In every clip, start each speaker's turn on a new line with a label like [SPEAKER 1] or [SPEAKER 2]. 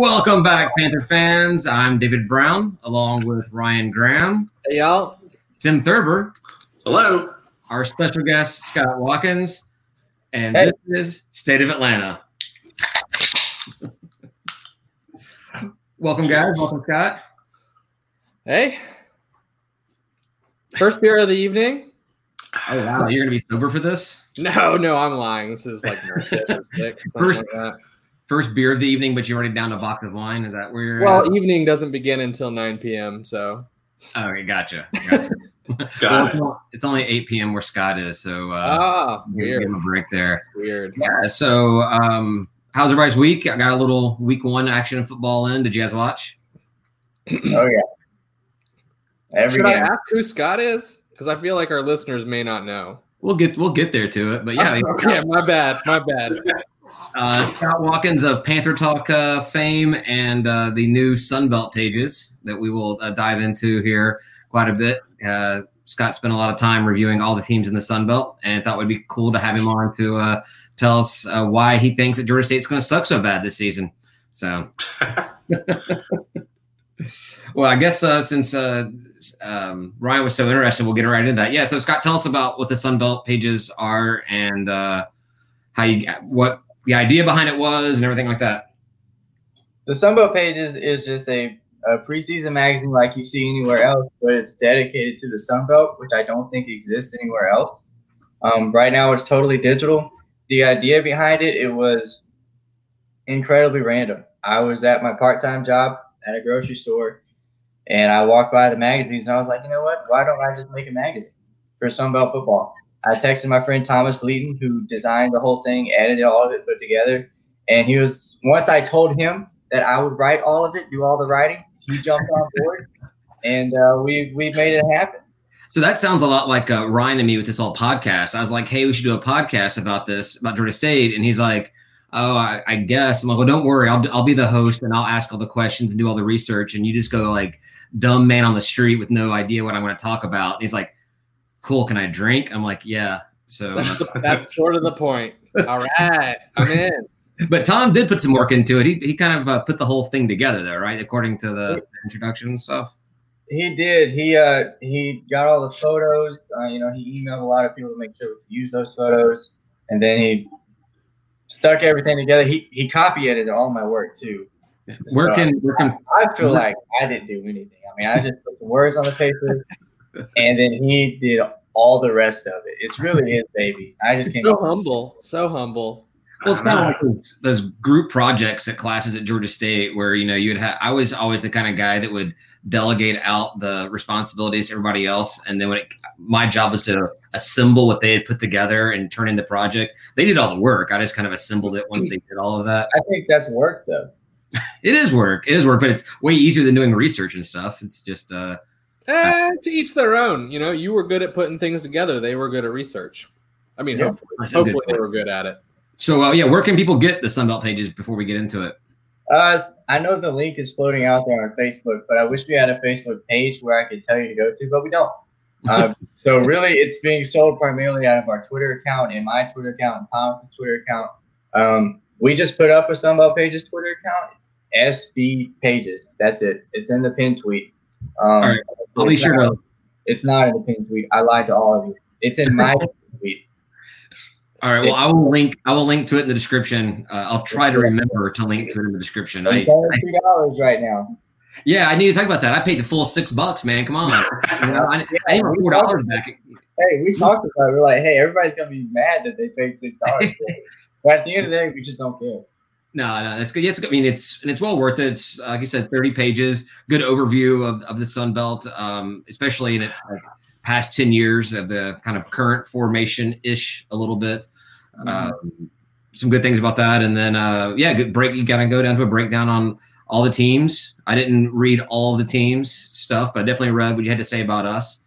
[SPEAKER 1] Welcome back, Panther fans. I'm David Brown, along with Ryan Graham,
[SPEAKER 2] Hey, y'all.
[SPEAKER 1] Tim Thurber,
[SPEAKER 3] Hello.
[SPEAKER 1] our special guest Scott Watkins, and
[SPEAKER 2] Hey.
[SPEAKER 1] this is State of Atlanta. Welcome, guys. Welcome, Scott.
[SPEAKER 2] Hey. First beer of the evening?
[SPEAKER 1] Oh wow, you're gonna be sober for this
[SPEAKER 2] No, no, I'm lying. This is like nerd shit or six, something
[SPEAKER 1] First-
[SPEAKER 2] like that.
[SPEAKER 1] First beer of the evening, but you're already down a box of wine. Is that where you're?
[SPEAKER 2] Well,
[SPEAKER 1] at?
[SPEAKER 2] evening doesn't begin until 9 p.m. So
[SPEAKER 1] oh, okay, gotcha. gotcha.
[SPEAKER 3] Got
[SPEAKER 1] it's
[SPEAKER 3] it.
[SPEAKER 1] it's only 8 p.m. where Scott is, so uh,
[SPEAKER 2] ah,
[SPEAKER 1] give him a break there.
[SPEAKER 2] weird.
[SPEAKER 1] Yeah. So, um, how's everybody's week? I got a little week one action in football in. Did you guys watch?
[SPEAKER 4] Oh yeah. Every
[SPEAKER 2] Should I ask who Scott is? Because I feel like our listeners may not know.
[SPEAKER 1] We'll get we'll get there to it, but yeah,
[SPEAKER 2] okay, my bad, my bad.
[SPEAKER 1] Uh, Scott Watkins of Panther Talk uh, fame and uh, the new Sunbelt pages that we will uh, dive into here quite a bit. Uh, Scott spent a lot of time reviewing all the teams in the Sunbelt, and thought it would be cool to have him on to uh, tell us why he thinks that Georgia State's going to suck so bad this season. So, well, I guess since um, Ryan was so interested, we'll get right into that. Yeah. So, Scott, tell us about what the Sunbelt pages are and how you what the idea behind it was and everything like that.
[SPEAKER 4] The Sunbelt Pages is just a, a preseason magazine like you see anywhere else, but it's dedicated to the Sunbelt, which I don't think exists anywhere else. Um, right now, it's totally digital. The idea behind it, it was incredibly random. I was at my part-time job at a grocery store, and I walked by the magazines, and I was like, you know what? Why don't I just make a magazine for Sunbelt football? I texted my friend Thomas Gleaton, who designed the whole thing, edited all of it, put together, and he was. Once I told him that I would write all of it, do all the writing, he jumped on board, and uh, we we made it happen.
[SPEAKER 1] So that sounds a lot like uh, Ryan and me with this whole podcast. I was like, "Hey, we should do a podcast about this about Georgia State," and he's like, "Oh, I, I guess." I'm like, "Well, don't worry. I'll I'll be the host and I'll ask all the questions and do all the research, and you just go like dumb man on the street with no idea what I'm going to talk about." And he's like, "Cool. Can I drink?" I'm like, "Yeah." So,
[SPEAKER 2] That's, sort of the point. All right, I'm in.
[SPEAKER 1] but Tom did put some work into it. He he kind of uh, put the whole thing together, though, right? According to the introduction and stuff.
[SPEAKER 4] He did. He uh he got all the photos. Uh, you know, he emailed a lot of people to make sure we use those photos, and then he stuck everything together. He he copy edited all my work too.
[SPEAKER 1] Working, can where can
[SPEAKER 4] I feel like I didn't do anything. I mean, I just put the words on the paper, and then he did all the rest of it. It's really his baby. I just can't.
[SPEAKER 2] So humble, so humble.
[SPEAKER 1] Well, it's kind of like those, those group projects at classes at Georgia State where you know you'd have. I was always the kind of guy that would delegate out the responsibilities to everybody else, and then when it, my job was to assemble what they had put together and turn in the project. They did all the work. I just kind of assembled it once they did all of that.
[SPEAKER 4] I think that's work though.
[SPEAKER 1] It is work. It is work, but it's way easier than doing research and stuff. It's just uh,
[SPEAKER 2] Eh, to each their own. You know, you were good at putting things together. They were good at research. I mean,
[SPEAKER 4] Yeah.
[SPEAKER 2] hopefully,
[SPEAKER 1] That's a good
[SPEAKER 2] hopefully they
[SPEAKER 1] point.
[SPEAKER 2] were good at it.
[SPEAKER 1] so. Uh, yeah, where can people get the Sunbelt pages before we get into it?
[SPEAKER 4] Uh, I know the link is floating out there on Facebook, but I wish we had a Facebook page where I could tell you to go to, but we don't. Uh, so really, it's being sold primarily out of our Twitter account and my Twitter account and Thomas's Twitter account. Um, we just put up a Sunbelt Pages Twitter account. It's SB Pages. That's it. It's in the pin tweet. Um,
[SPEAKER 1] All right. I'll be
[SPEAKER 4] it's
[SPEAKER 1] sure
[SPEAKER 4] not-
[SPEAKER 1] to.
[SPEAKER 4] It's not in the pin tweet. I lied to all of you. It's in my tweet.
[SPEAKER 1] All right. Well, I will link. I will link to it in the description. Uh, I'll try to remember to link to it in the description. I,
[SPEAKER 4] two dollars right now.
[SPEAKER 1] Yeah, I need to talk about that. I paid the full six bucks, man. Come on. You know, I, I need my four dollars back.
[SPEAKER 4] Hey, we talked about it. We're like, hey, everybody's gonna be mad that they paid six dollars. but at the end of the day, we just don't care.
[SPEAKER 1] No, no, that's good. Yeah, it's good. I mean, it's and it's well worth it. It's like you said, thirty pages, good overview of, of the Sun Belt, um, especially in its like, past ten years of the kind of current formation ish a little bit. Um, some good things about that, and then uh, yeah, good break. You got to go down to a breakdown on all the teams. I didn't read all the teams stuff, but I definitely read what you had to say about us.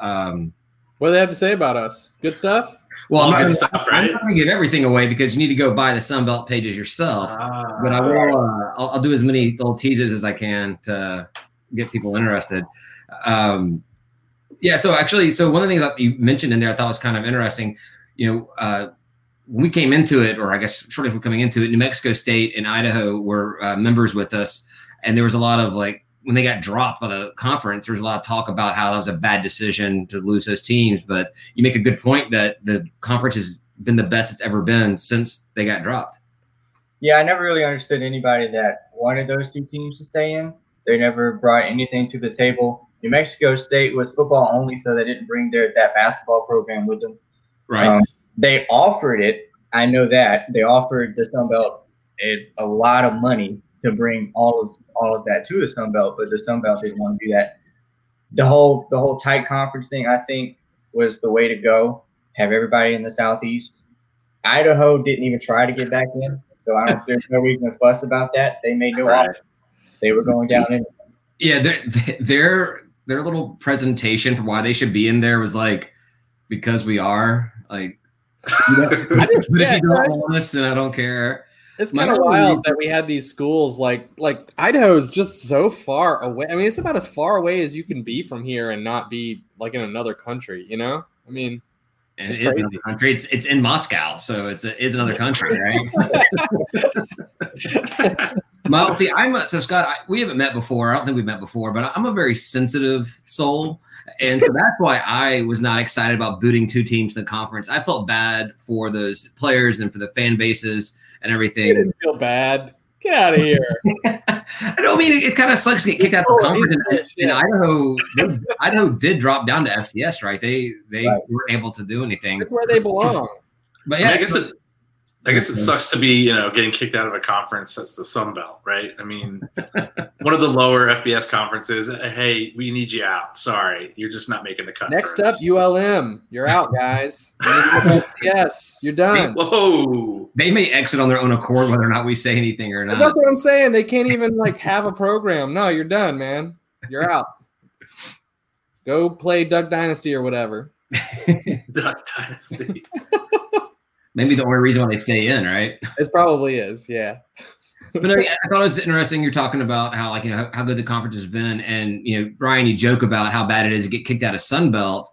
[SPEAKER 1] Um,
[SPEAKER 2] What do they have to say about us? Good stuff.
[SPEAKER 1] Well, I'm not,
[SPEAKER 3] good
[SPEAKER 1] gonna,
[SPEAKER 3] stuff,
[SPEAKER 1] I'm
[SPEAKER 3] right?
[SPEAKER 1] not gonna give everything away because you need to go buy the Sunbelt pages yourself. but I will. Uh, I'll, I'll do as many little teasers as I can to get people interested. Um, yeah. So actually, so one of the things that you mentioned in there, I thought was kind of interesting. You know, uh, when we came into it, or I guess shortly before coming into it, New Mexico State and Idaho were uh, members with us, and there was a lot of like when they got dropped by the conference, there was a lot of talk about how that was a bad decision to lose those teams. But you make a good point that the conference has been the best it's ever been since they got dropped.
[SPEAKER 4] Yeah, I never really understood anybody that wanted those two teams to stay in. They never brought anything to the table. New Mexico State was football only, so they didn't bring their that basketball program with them.
[SPEAKER 1] Right.
[SPEAKER 4] Um, they offered it. I know that they offered the Sun Belt a, a lot of money to bring all of all of that to the Sun Belt, but the Sun Belt didn't want to do that. The whole the whole tight conference thing, I think, was the way to go. Have everybody in the Southeast. Idaho didn't even try to get back in, so I don't. there's no reason to fuss about that. They made no
[SPEAKER 3] Right.
[SPEAKER 4] offer. They were going down in.
[SPEAKER 1] Yeah, their their their little presentation for why they should be in there was like because we are like. but if
[SPEAKER 2] Yeah,
[SPEAKER 1] you don't want us, then I don't care.
[SPEAKER 2] It's kind of wild that we had these schools like like Idaho is just so far away. I mean, it's about as far away as you can be from here and not be like in another country. You know? I mean,
[SPEAKER 1] And
[SPEAKER 2] It's
[SPEAKER 1] it is country. It's it's in Moscow, so it's a, is another country, right? My, see, I'm a, so Scott. I, we haven't met before. I don't think we've met before, but I'm a very sensitive soul, and so that's why I was not excited about booting two teams to the conference. I felt bad for those players and for the fan bases and
[SPEAKER 2] you
[SPEAKER 1] everything.
[SPEAKER 2] didn't feel bad. Get out of here.
[SPEAKER 1] I don't mean it, it kind of sucks to get kicked out of the
[SPEAKER 2] Oh,
[SPEAKER 1] conference.
[SPEAKER 2] it
[SPEAKER 1] And,
[SPEAKER 2] is,
[SPEAKER 1] and. Idaho, they- Idaho did drop down to FCS, right? They they
[SPEAKER 4] Right.
[SPEAKER 1] weren't able to do anything.
[SPEAKER 2] That's where they belong.
[SPEAKER 1] But
[SPEAKER 3] I, mean,
[SPEAKER 1] yeah,
[SPEAKER 3] I guess it. I guess it sucks to be, you know, getting kicked out of a conference that's the Sun Belt, right? I mean, one of the lower FBS conferences. Hey, we need you out. Sorry, you're just not making the cut.
[SPEAKER 2] Next
[SPEAKER 3] for
[SPEAKER 2] up. ULM. You're out, guys. yes, you're done.
[SPEAKER 3] Whoa!
[SPEAKER 1] they may exit on their own accord whether or not we say anything or
[SPEAKER 2] But
[SPEAKER 1] not.
[SPEAKER 2] that's what I'm saying. They can't even like have a program. No, you're done, man. You're out. Go play Duck Dynasty or whatever.
[SPEAKER 3] Duck Dynasty.
[SPEAKER 1] Maybe the only reason why they stay in, right?
[SPEAKER 2] It probably is. Yeah.
[SPEAKER 1] But no, yeah, I thought it was interesting. You're talking about how like you know how good the conference has been, and you know Brian, you joke about how bad it is to get kicked out of Sun Belt,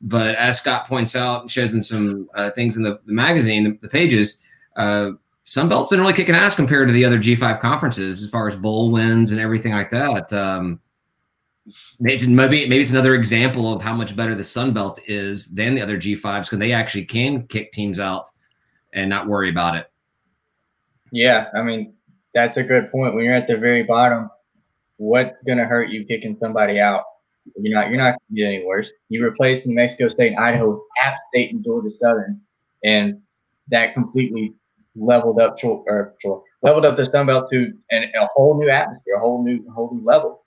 [SPEAKER 1] but as Scott points out, and shows in some uh, things in the, the magazine, the, the pages, uh, Sun Belt's been really kicking ass compared to the other G5 conferences as far as bowl wins and everything like that. Um, it's maybe maybe it's another example of how much better the Sun Belt is than the other G5s because they actually can kick teams out and not worry about it.
[SPEAKER 4] Yeah, I mean that's a good point. When you're at the very bottom, what's gonna hurt you kicking somebody out? You're not. You're not gonna get any worse. You replace New Mexico State, and Idaho, with App State, and Georgia Southern, and that completely leveled up or leveled up the Sun Belt to an, a whole new atmosphere, a whole new, a whole new level.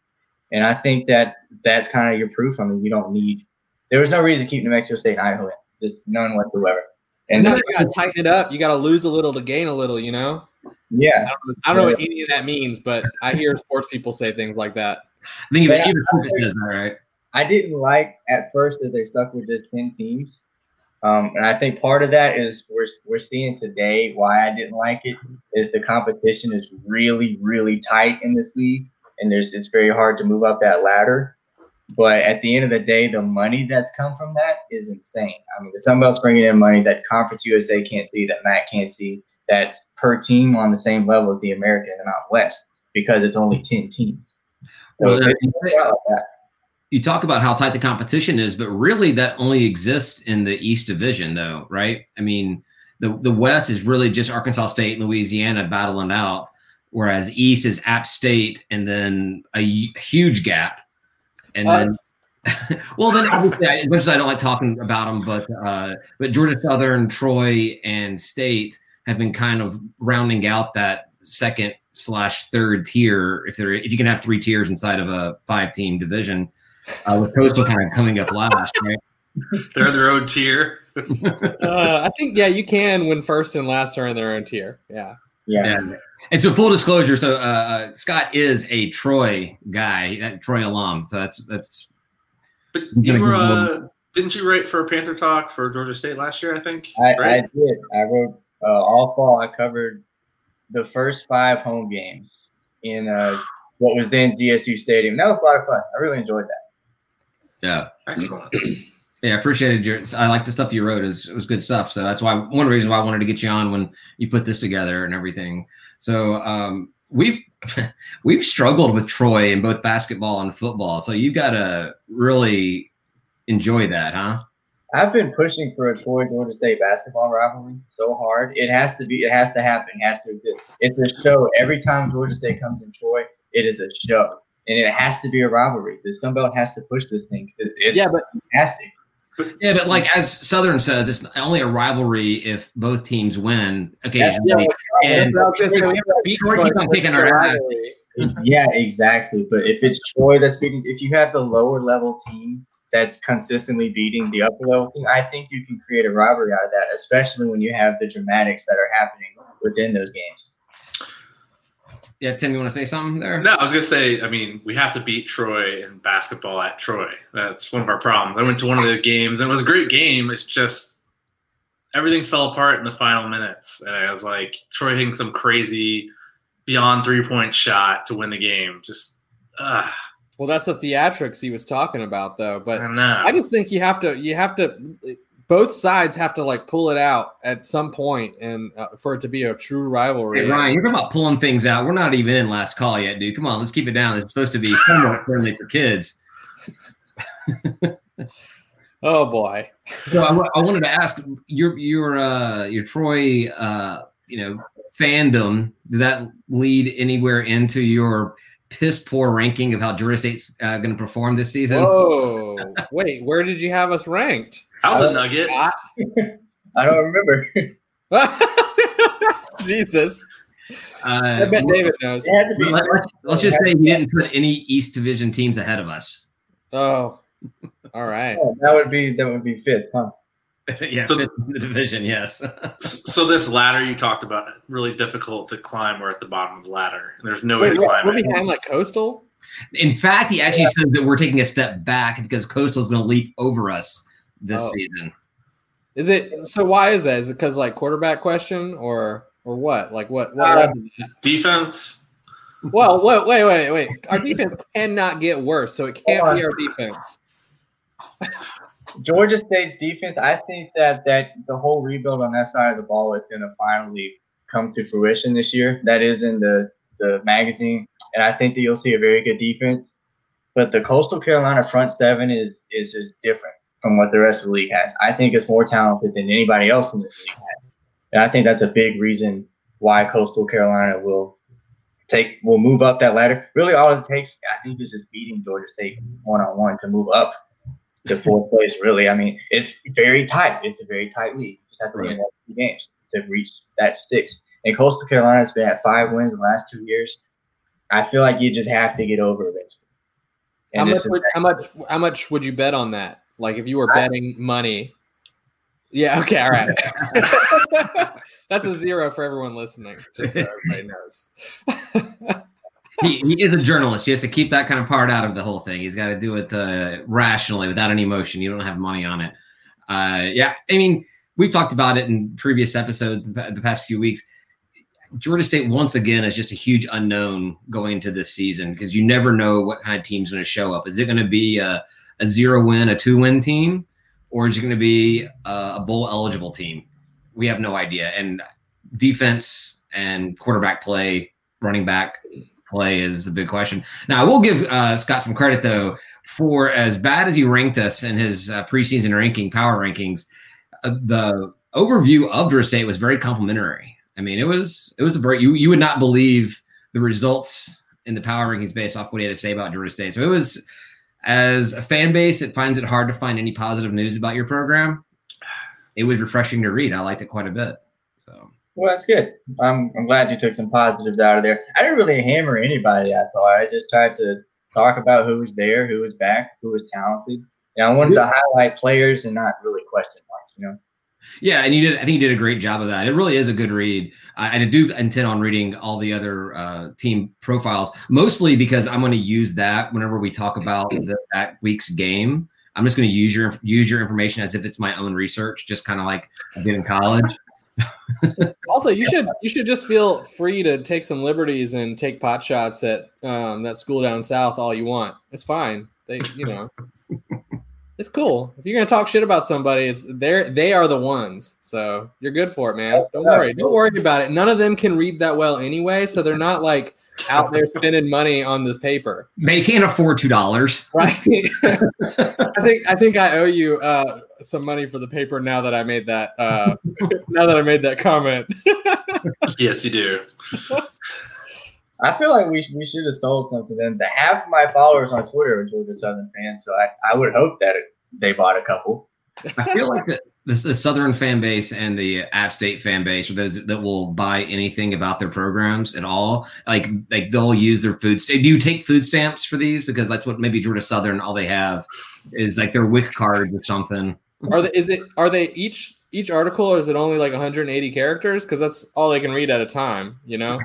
[SPEAKER 4] And I think that that's kind of your proof. I mean, you don't need. There was no reason to keep New Mexico State and Idaho in, just none whatsoever. And
[SPEAKER 2] Sometimes you gotta tighten it up. You gotta lose a little to gain a little, you know?
[SPEAKER 4] yeah,
[SPEAKER 2] I don't know what any of that means, but I hear sports people say things like that.
[SPEAKER 1] I think even,
[SPEAKER 4] Yeah.
[SPEAKER 1] even Lucas does that, right?
[SPEAKER 4] I didn't like at first that they stuck with just ten teams, um, and I think part of that is we're we're seeing today why I didn't like it is the competition is really really tight in this league, and there's it's very hard to move up that ladder. But at the end of the day, the money that's come from that is insane. I mean, the Sun Belt's bringing in money that Conference USA can't see, that MAC can't see. That's per team on the same level as the American and not West because it's only ten teams. So
[SPEAKER 1] Well,
[SPEAKER 4] it's not like that.
[SPEAKER 1] you talk about how tight the competition is, but really that only exists in the East Division, though, right? I mean, the the West is really just Arkansas State and Louisiana battling out, whereas East is App State and then a huge gap. And
[SPEAKER 2] Us.
[SPEAKER 1] then, well, then obviously, I, as much as I don't like talking about them, but uh, but Georgia Southern, Troy, and State have been kind of rounding out that second slash third tier. If there, if you can have three tiers inside of a five team division, uh, with Coastal kind of coming up last, right?
[SPEAKER 3] They're their own tier.
[SPEAKER 2] Uh, I think yeah, you can when first and last are in their own tier. Yeah.
[SPEAKER 4] Yeah.
[SPEAKER 1] And, and so, full disclosure, so uh, uh, Scott is a Troy guy, a Troy alum. So that's that's
[SPEAKER 3] But you were, uh, didn't you write for Panther Talk for Georgia State last year? I think.
[SPEAKER 4] I, I did. I wrote uh, all fall. I covered the first five home games in uh, what was then GSU Stadium. That was a lot of fun. I really enjoyed that.
[SPEAKER 1] yeah.
[SPEAKER 3] Excellent.
[SPEAKER 1] Yeah, I appreciated your. I like the stuff you wrote. is It was good stuff. So that's why one reason why I wanted to get you on when you put this together and everything. So um, we've we've struggled with Troy in both basketball and football. So you've got to really enjoy that, huh?
[SPEAKER 4] I've been pushing for a Troy Georgia State basketball rivalry so hard. It has to be. It has to happen. It has to exist. It's a show. Every time Georgia State comes in Troy, it is a show, and it has to be a rivalry. The Sun Belt has to push this thing because it's
[SPEAKER 2] Yeah, but-
[SPEAKER 4] fantastic.
[SPEAKER 1] Yeah, but like mm. as Southern says, it's only a rivalry if both teams win occasionally. and
[SPEAKER 2] That's what I was gonna say, we have to beat
[SPEAKER 1] Troy
[SPEAKER 2] Troy
[SPEAKER 1] keep on
[SPEAKER 2] the
[SPEAKER 1] our ass.
[SPEAKER 4] Yeah, exactly. But if it's Troy that's beating, if you have the lower level team that's consistently beating the upper level team, I think you can create a rivalry out of that, especially when you have the dramatics that are happening within those games.
[SPEAKER 1] Yeah, Tim, you want to say something there?
[SPEAKER 3] No, I was gonna say. I mean, we have to beat Troy in basketball at Troy. That's one of our problems. I went to one of the games, and it was a great game. It's just everything fell apart in the final minutes, and I was like, Troy hitting some crazy beyond three point shot to win the game. Just, ah,
[SPEAKER 2] Well, that's the theatrics he was talking about, though.
[SPEAKER 3] I
[SPEAKER 2] But
[SPEAKER 3] don't know.
[SPEAKER 2] I just think you have to, you have to, both sides have to like pull it out at some point, and uh, for it to be a true rivalry.
[SPEAKER 1] Hey, Ryan, you're talking about pulling things out. We're not even in last call yet, dude. Come on, let's keep it down. It's supposed to be somewhat friendly for kids.
[SPEAKER 2] Oh boy.
[SPEAKER 1] So I, I wanted to ask your your uh, your Troy uh, you know fandom. Did that lead anywhere into your piss poor ranking of how Georgia State's uh, going to perform this season?
[SPEAKER 2] Oh Wait, where did you have us ranked?
[SPEAKER 3] That was a nugget.
[SPEAKER 4] I don't remember.
[SPEAKER 2] Jesus.
[SPEAKER 1] Uh,
[SPEAKER 2] I bet David knows.
[SPEAKER 4] It had to be.
[SPEAKER 1] let, us just say we didn't put any East Division teams ahead of us.
[SPEAKER 2] Oh. All right.
[SPEAKER 4] Oh, that would be that would be fifth, huh?
[SPEAKER 1] yeah,
[SPEAKER 3] So-
[SPEAKER 1] fifth in the division. Yes.
[SPEAKER 3] so this ladder you talked about, really difficult to climb. We're at the bottom of the ladder. There's no way to
[SPEAKER 2] we're,
[SPEAKER 3] climb
[SPEAKER 2] we're
[SPEAKER 3] it.
[SPEAKER 2] behind like Coastal?
[SPEAKER 1] In fact, he actually says that we're taking a step back because coastal is going to leap over us this
[SPEAKER 2] Oh.
[SPEAKER 1] season.
[SPEAKER 2] Is it so why is that? Is it because like quarterback question or or what? Like what what
[SPEAKER 4] Uh,
[SPEAKER 2] led to that?
[SPEAKER 3] Defense.
[SPEAKER 2] Well, wait, wait, wait, wait. Our defense cannot get worse, so it can't be our defense.
[SPEAKER 4] Georgia State's defense, I think that that the whole rebuild on that side of the ball is going to finally come to fruition this year. That is in the the magazine, and I think that you'll see a very good defense. But the Coastal Carolina front seven is is just different from what the rest of the league has. I think it's more talented than anybody else in this league has, and I think that's a big reason why Coastal Carolina will take will move up that ladder. Really, all it takes, I think, is just beating Georgia State one on one to move up to fourth place. Really, I mean, it's very tight. It's a very tight league. You just have to win that two games to reach that six. And Coastal Carolina's been at five wins in the last two years. I feel like you just have to get over eventually.
[SPEAKER 2] How much, would, how much how much would you bet on that? Like if you were betting money. Yeah, okay, all right. That's a zero for everyone listening, just so everybody knows.
[SPEAKER 1] he, he is a journalist. He has to keep that kind of part out of the whole thing. He's got to do it uh, rationally without any emotion. You don't have money on it. Uh, yeah, I mean, we've talked about it in previous episodes the, the past few weeks. Georgia State once again is just a huge unknown going into this season because you never know what kind of team's going to show up. Is it going to be a, a zero win, a two win team, or is it going to be a, bowl eligible team? We have no idea. And defense and quarterback play, running back play is the big question. Now, I will give uh, Scott some credit though for as bad as he ranked us in his uh, preseason ranking, power rankings. Uh, the overview of Georgia State was very complimentary. I mean, it was it was a very you you would not believe the results in the power rankings based off what he had to say about Georgia State. So it was as a fan base, it finds it hard to find any positive news about your program. It was refreshing to read. I liked it quite a bit. So
[SPEAKER 4] well, that's good. I'm, I'm glad you took some positives out of there. I didn't really hammer anybody. I thought I just tried to talk about who was there, who was back, who was talented. And I wanted to highlight players and not really question marks. You know.
[SPEAKER 1] Yeah, and you did. I think you did a great job of that. It really is a good read. I, I do intend on reading all the other uh, team profiles, mostly because I'm going to use that whenever we talk about the, that week's game. I'm just going to use your use your information as if it's my own research, just kind of like I did in college.
[SPEAKER 2] Also, you should you should just feel free to take some liberties and take pot shots at um, that school down south all you want. It's fine. They, you know, it's cool. If you're gonna talk shit about somebody, it's they're they are the ones. So you're good for it, man. Don't worry. Don't worry about it. None of them can read that well anyway, so they're not like out there spending money on this paper.
[SPEAKER 1] They can't afford two dollars.
[SPEAKER 2] Right. I think I think I owe you uh, some money for the paper now that I made that uh, now that I made that comment.
[SPEAKER 3] yes, you do.
[SPEAKER 4] I feel like we, we should have sold some to them. The half of my followers on Twitter are Georgia Southern fans, so I, I would hope that it, they bought a couple.
[SPEAKER 1] I feel like the, the, the Southern fan base and the App State fan base are those that will buy anything about their programs at all. Like like they'll use their food. St- Do you take food stamps for these? Because that's what maybe Georgia Southern all they have is like their WIC cards or something.
[SPEAKER 2] Are they is it are they each each article or is it only like 180 characters? Because that's all they can read at a time, you know?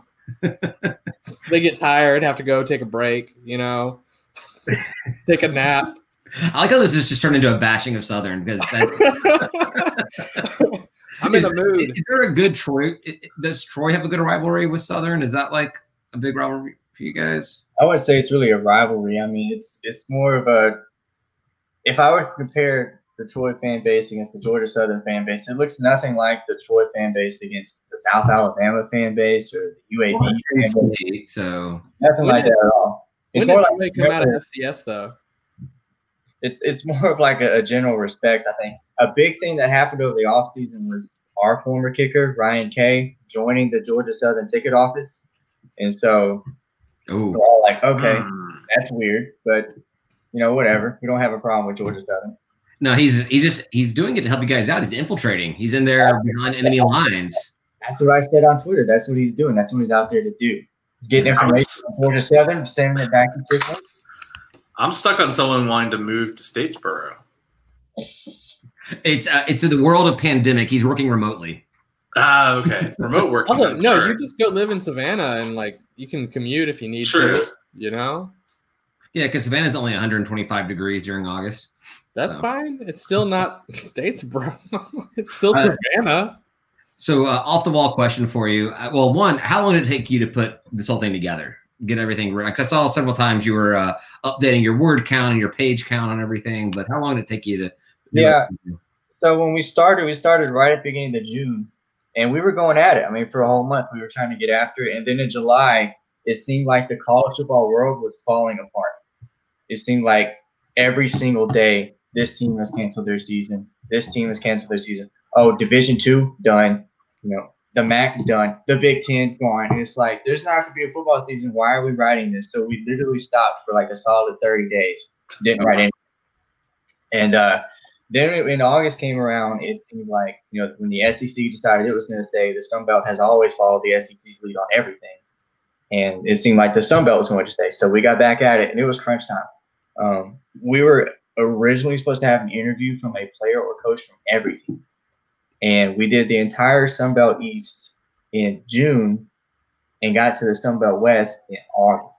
[SPEAKER 2] They get tired, have to go take a break, you know, take a nap.
[SPEAKER 1] I like how this is just turned into a bashing of Southern because that,
[SPEAKER 2] I'm in
[SPEAKER 1] is,
[SPEAKER 2] the mood.
[SPEAKER 1] Is there a good Troy? Does Troy have a good rivalry with Southern? Is that like a big rivalry for you guys?
[SPEAKER 4] I wouldn't say it's really a rivalry. I mean, it's it's more of a. If I were to compare the Troy fan base against the Georgia Southern fan base, it looks nothing like the Troy fan base against the South Alabama fan base or the UAB
[SPEAKER 1] Well,
[SPEAKER 4] fan base.
[SPEAKER 1] So
[SPEAKER 4] Nothing
[SPEAKER 2] When
[SPEAKER 4] like
[SPEAKER 2] did-
[SPEAKER 4] that at all. It's
[SPEAKER 2] When
[SPEAKER 4] more
[SPEAKER 2] did
[SPEAKER 4] like
[SPEAKER 2] come out of FCS though?
[SPEAKER 4] it's it's more of like a, a general respect. I think a big thing that happened over the offseason was our former kicker Ryan Kay joining the Georgia Southern ticket office, and so
[SPEAKER 1] oh,
[SPEAKER 4] we're all like, okay,
[SPEAKER 3] Hmm.
[SPEAKER 4] that's weird, but you know, whatever. We don't have a problem with Georgia Southern.
[SPEAKER 1] No, he's he's just he's doing it to help you guys out. He's infiltrating. He's in there behind enemy lines.
[SPEAKER 4] That's what I said on Twitter. That's what he's doing. That's what he's out there to do. He's getting information from four to seven, sending it back to Chipmunk.
[SPEAKER 3] I'm stuck on someone wanting to move to Statesboro.
[SPEAKER 1] It's uh, it's in the world of pandemic. He's working remotely.
[SPEAKER 3] Ah, okay. Remote work.
[SPEAKER 2] Also, no,
[SPEAKER 3] sure.
[SPEAKER 2] you just go live in Savannah and like you can commute if you need
[SPEAKER 3] True.
[SPEAKER 2] to. You know,
[SPEAKER 1] Yeah, because Savannah's only 125 degrees during August.
[SPEAKER 2] That's
[SPEAKER 1] So-
[SPEAKER 2] fine. It's still not Statesboro. it's still
[SPEAKER 1] Uh,
[SPEAKER 2] Savannah.
[SPEAKER 1] So, uh, off the wall question for you. Uh, well, one, how long did it take you to put this whole thing together? Get everything right? 'Cause I saw several times you were uh, updating your word count and your page count on everything, but how long did it take you to?
[SPEAKER 4] Yeah.
[SPEAKER 1] it?
[SPEAKER 4] So when we started, we started right at the beginning of June, and we were going at it. I mean, for a whole month, we were trying to get after it. And then in July, it seemed like the college football world was falling apart. It seemed like every single day, this team has canceled their season. This team has canceled their season. Oh, Division Two done. You know, the MAC done. The Big Ten gone. And it's like there's not going to be a football season. Why are we writing this? So we literally stopped for like a solid 30 days. Didn't write anything. And uh, then when August came around, it seemed like you know when the SEC decided it was going to stay, the Sun Belt has always followed the SEC's lead on everything, and it seemed like the Sun Belt was going to stay. So we got back at it, and it was crunch time. Um, we were originally supposed to have an interview from a player or coach from every team, and we did the entire Sun Belt East in June, and got to the Sun Belt West in August.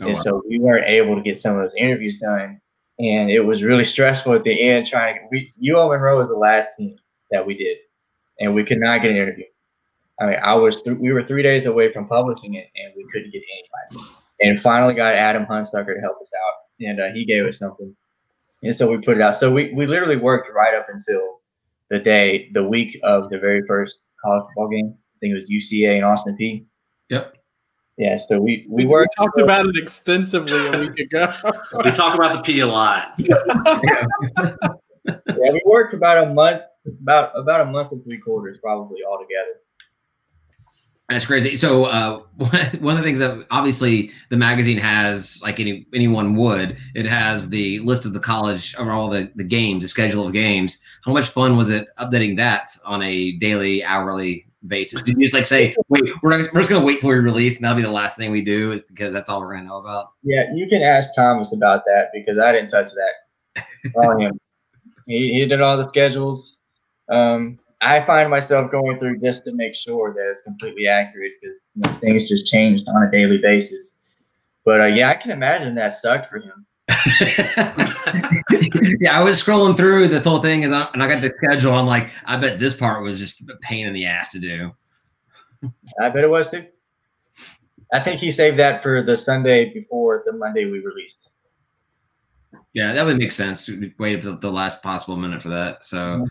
[SPEAKER 1] Oh,
[SPEAKER 4] and
[SPEAKER 1] wow.
[SPEAKER 4] so we weren't able to get some of those interviews done. And it was really stressful at the end trying to we UL Monroe was the last team that we did. And we could not get an interview. I mean, I was th- we were three days away from publishing it and we couldn't get anybody. And finally got Adam Hunsucker to help us out. And uh, he gave us something. And so we put it out. So we, we literally worked right up until the day, the week of the very first college football game. I think it was UCA and Austin Peay.
[SPEAKER 1] Yep.
[SPEAKER 4] Yeah, so we, we
[SPEAKER 2] We,
[SPEAKER 4] worked
[SPEAKER 2] talked about it extensively a week ago.
[SPEAKER 3] We talk about the P a lot.
[SPEAKER 4] Yeah, we worked about a month, about about a month and three quarters, probably altogether.
[SPEAKER 1] That's crazy. So uh, one of the things that obviously the magazine has, like any anyone would, it has the list of the college of all the, the games, the schedule of games. How much fun was it updating that on a daily, hourly basis? Did you just like say, wait, we're, not, we're just going to wait till we release and that'll be the last thing we do because that's all we're going to know about?
[SPEAKER 4] Yeah, you can ask Thomas about that because I didn't touch that. He, he did all the schedules. Um, I find myself going through just to make sure that it's completely accurate because you know, things just changed on a daily basis. But uh, yeah, I can imagine that sucked for him.
[SPEAKER 1] yeah, I was scrolling through the whole thing and I, and I got the schedule. I'm like, I bet this part was just a pain in the ass to do.
[SPEAKER 4] I bet it was too. I think he saved that for the Sunday before the Monday we released.
[SPEAKER 1] Yeah, that would make sense. Wait the last possible minute for that. So,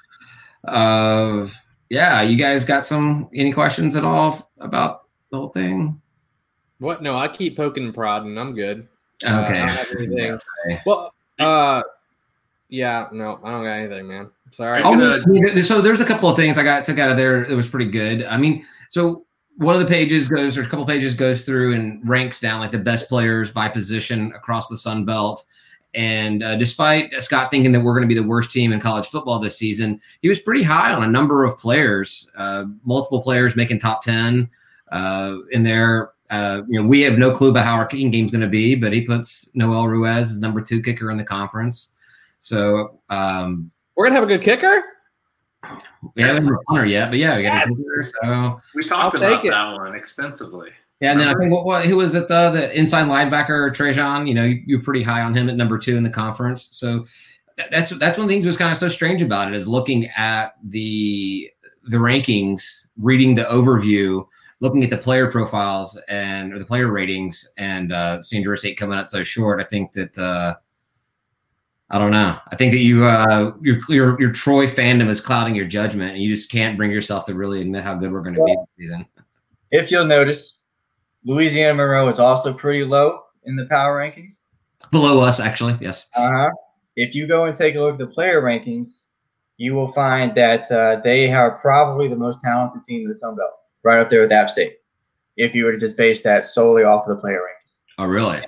[SPEAKER 1] uh, yeah, you guys got some any questions at all about the whole thing?
[SPEAKER 2] What? No, I keep poking and prodding. I'm good.
[SPEAKER 1] Okay.
[SPEAKER 2] Uh, I don't have.
[SPEAKER 1] Okay.
[SPEAKER 2] Well, uh, yeah, no, I don't got anything, man. Sorry.
[SPEAKER 1] Oh,
[SPEAKER 3] gonna-
[SPEAKER 1] so there's a couple of things I got took out of there. It was pretty good. I mean, so one of the pages goes, or a couple pages goes through and ranks down like the best players by position across the Sun Belt. And uh, despite Scott thinking that we're going to be the worst team in college football this season, he was pretty high on a number of players, uh, multiple players making top 10 uh, in there. Uh, you know, we have no clue about how our kicking game's going to be, but he puts Noel Ruiz as number two kicker in the conference. So um,
[SPEAKER 2] We're gonna have a good kicker.
[SPEAKER 1] we haven't had a punter yet, but yeah, we got
[SPEAKER 2] Yes.
[SPEAKER 1] a kicker. So
[SPEAKER 3] We talked
[SPEAKER 2] I'll
[SPEAKER 3] about that one extensively.
[SPEAKER 1] Yeah, and then I think what, what who was it the the inside linebacker Trejon? You know, you, you're pretty high on him at number two in the conference. So that- that's that's one of the things that was kind of so strange about it is looking at the the rankings, reading the overview, looking at the player profiles and or the player ratings, and uh, seeing Georgia State coming up so short. I think that. Uh, I don't know. I think that you uh, your your your Troy fandom is clouding your judgment, and you just can't bring yourself to really admit how good we're going to be this season.
[SPEAKER 4] If you'll notice, Louisiana Monroe is also pretty low in the power rankings.
[SPEAKER 1] Below us, actually, yes.
[SPEAKER 4] Uh huh. If you go and take a look at the player rankings, you will find that uh, they are probably the most talented team in the Sun Belt, right up there with App State. If you were to just base that solely off of the player rankings,
[SPEAKER 1] Oh, really?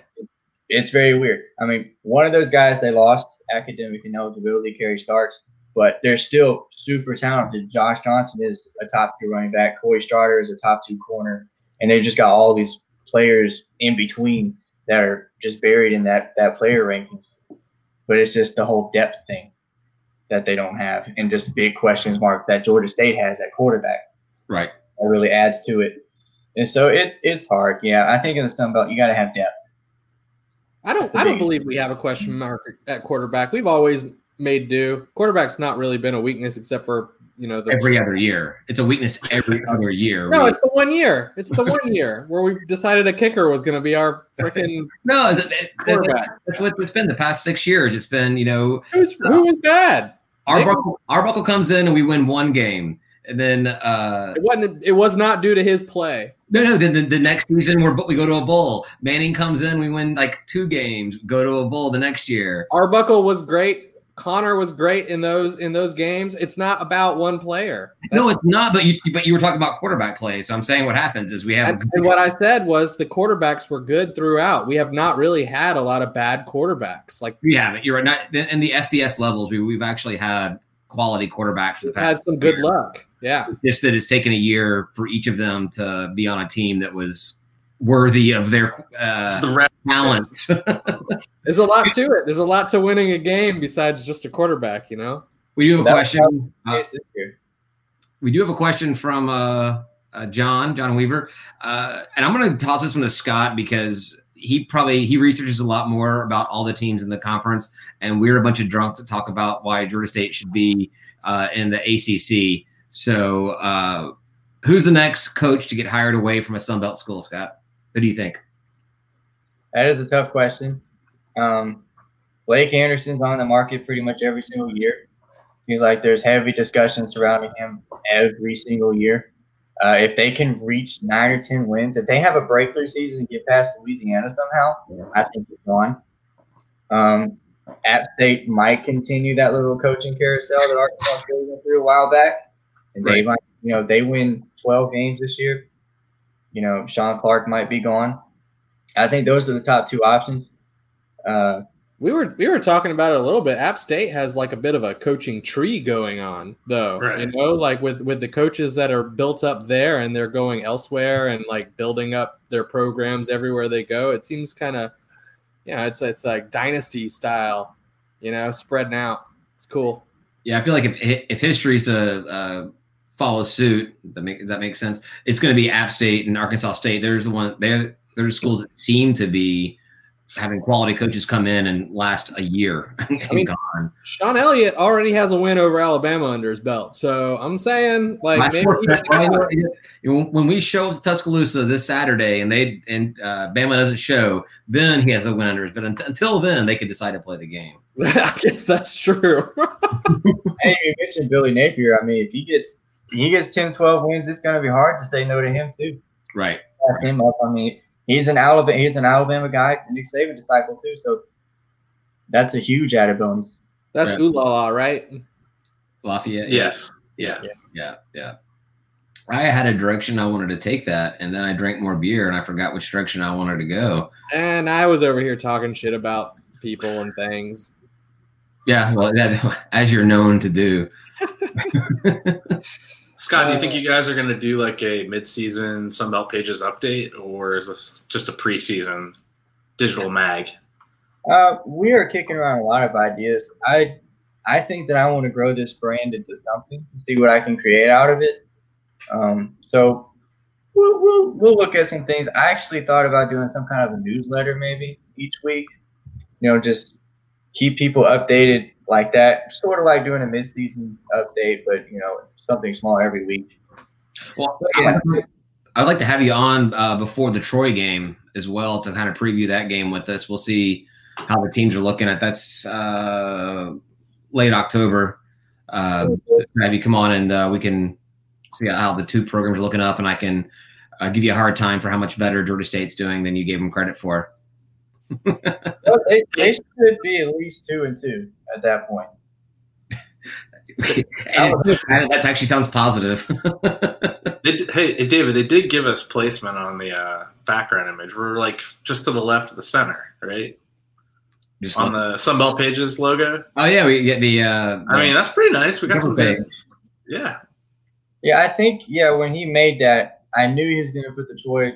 [SPEAKER 4] it's very weird. I mean, one of those guys they lost academic ineligibility, Kerry Starks, but they're still super talented. Josh Johnson is a top two running back. Corey Straughter is a top two corner, and they just got all these players in between that are just buried in that that player rankings. But it's just the whole depth thing that they don't have, and just big questions mark that Georgia State has at quarterback
[SPEAKER 1] Right.
[SPEAKER 4] that really adds to it. And so it's it's hard. Yeah, I think in the Sun Belt you got to have depth.
[SPEAKER 2] I don't. I don't
[SPEAKER 4] biggest-
[SPEAKER 2] believe we have a question mark at quarterback. We've always made do. Quarterback's not really been a weakness except for you know the
[SPEAKER 1] Every other year, it's a weakness. Every other year.
[SPEAKER 2] No,
[SPEAKER 1] We-
[SPEAKER 2] it's the one year. It's the one year where we decided a kicker was going to be our freaking
[SPEAKER 1] no, it's- it- that-
[SPEAKER 2] quarterback.
[SPEAKER 1] that's what it's been the past six years. It's been you know
[SPEAKER 2] Who's, who was bad?
[SPEAKER 1] Arbuckle, Arbuckle comes in and we win one game, and then uh
[SPEAKER 2] It wasn't. It was not due to his play.
[SPEAKER 1] no, no, then the, the next season we're we go to a bowl. Manning comes in, we win like two games, go to a bowl the next year.
[SPEAKER 2] Arbuckle was great. Conner was great in those in those games. It's not about one player.
[SPEAKER 1] No, it's not. But you but you were talking about quarterback play, so I'm saying what happens is we have
[SPEAKER 2] and, what I said was the quarterbacks were good throughout. We have not really had a lot of bad quarterbacks. Like
[SPEAKER 1] we haven't. You're right. Not in the FBS levels. We we've actually had quality quarterbacks for the
[SPEAKER 2] we've
[SPEAKER 1] past
[SPEAKER 2] had some good
[SPEAKER 1] year.
[SPEAKER 2] luck. Yeah.
[SPEAKER 1] just that it's taken a year for each of them to be on a team that was worthy of their uh,
[SPEAKER 3] the rest.
[SPEAKER 1] talent.
[SPEAKER 2] There's a lot to it. There's a lot to winning a game besides just a quarterback, you know?
[SPEAKER 1] we do have a
[SPEAKER 4] That-
[SPEAKER 1] question. Uh,
[SPEAKER 4] Yes, this year.
[SPEAKER 1] we do have a question from uh, uh, John John Weaver, uh, and I'm going to toss this one to Scott because he probably he researches a lot more about all the teams in the conference, and we're a bunch of drunks that talk about why Georgia State should be uh, in the ACC. So, uh, who's the next coach to get hired away from a Sun Belt school, Scott? Who do you think?
[SPEAKER 4] That is a tough question. Um, Blake Anderson's on the market pretty much every single year. Seems like there's heavy discussion surrounding him every single year. Uh, if they can reach nine or ten wins, if they have a breakthrough season and get past Louisiana somehow, I think it's gone. Um, App State might continue that little coaching carousel that Arkansas went through a while back, and they might, you know, they win 12 games this year. You know, Shawn Clark might be gone. I think those are the top two options. Uh,
[SPEAKER 2] We were we were talking about it a little bit. App State has like a bit of a coaching tree going on, though.
[SPEAKER 3] Right.
[SPEAKER 2] You know, like with with the coaches that are built up there and they're going elsewhere and like building up their programs everywhere they go. It seems kind of, yeah, it's it's like dynasty style, you know, spreading out. It's cool.
[SPEAKER 1] Yeah, I feel like if if history's a, uh, follow suit, that make, does that make sense? It's going to be App State and Arkansas State. There's the one there. There's schools that seem to be having quality coaches come in and last a year and
[SPEAKER 2] I mean,
[SPEAKER 1] gone.
[SPEAKER 2] Shawn Elliott already has a win over Alabama under his belt, so I'm saying like
[SPEAKER 1] My
[SPEAKER 2] maybe
[SPEAKER 1] fourth- I know- when we show up to Tuscaloosa this Saturday and they and uh, Bama doesn't show, then he has a win under his. But until then, they can decide to play the game.
[SPEAKER 2] I guess that's true.
[SPEAKER 4] Hey, you mentioned Billy Napier. I mean, if he gets if he gets 10, 12 wins, it's going to be hard to say no to him too.
[SPEAKER 1] Right.
[SPEAKER 4] Back him up. I mean, he's an Alabama he's an Alabama guy, Nick Saban disciple too. So that's a huge added bonus.
[SPEAKER 2] That's
[SPEAKER 1] Right.
[SPEAKER 2] ooh la la, right?
[SPEAKER 1] Lafayette.
[SPEAKER 3] Yes. Yeah.
[SPEAKER 1] Yeah. Yeah. I had a direction I wanted to take that, and then I drank more beer, and I forgot which direction I wanted to go.
[SPEAKER 2] And I was over here talking shit about people and things.
[SPEAKER 1] Yeah, well, that, as you're known to do.
[SPEAKER 3] Scott, do you think
[SPEAKER 2] Uh,
[SPEAKER 3] you guys are going to do like a mid-season Sunbelt Pages update, or is this just a preseason digital mag?
[SPEAKER 4] Uh, we are kicking around a lot of ideas. I I think that I want to grow this brand into something, see what I can create out of it. Um, so we'll, we'll we'll look at some things. I actually thought about doing some kind of a newsletter maybe each week. You know, just keep people updated like that. Sort of like doing a mid-season update, but you know, something small every week.
[SPEAKER 1] Well,
[SPEAKER 4] Yeah.
[SPEAKER 1] I'd like to have you on uh, before the Troy game as well to kind of preview that game with us. We'll see how the teams are looking at. That's uh, late October. Uh, have you come on and uh, we can see how the two programs are looking up, and I can uh, give you a hard time for how much better Georgia State's doing than you gave them credit for.
[SPEAKER 4] Well, they, they should be at least two and two at that point.
[SPEAKER 1] And it's- that actually sounds positive.
[SPEAKER 3] They did, hey, David, they did give us placement on the uh, background image. We're like just to the left of the center, right?
[SPEAKER 1] Just
[SPEAKER 3] On
[SPEAKER 1] like-
[SPEAKER 3] the Sunbelt Pages logo.
[SPEAKER 1] oh yeah, we get the. Uh,
[SPEAKER 3] I mean, that's pretty nice. We got some
[SPEAKER 1] Double
[SPEAKER 3] good. Yeah.
[SPEAKER 4] Yeah, I think yeah. When he made that, I knew he was going to put the Troy.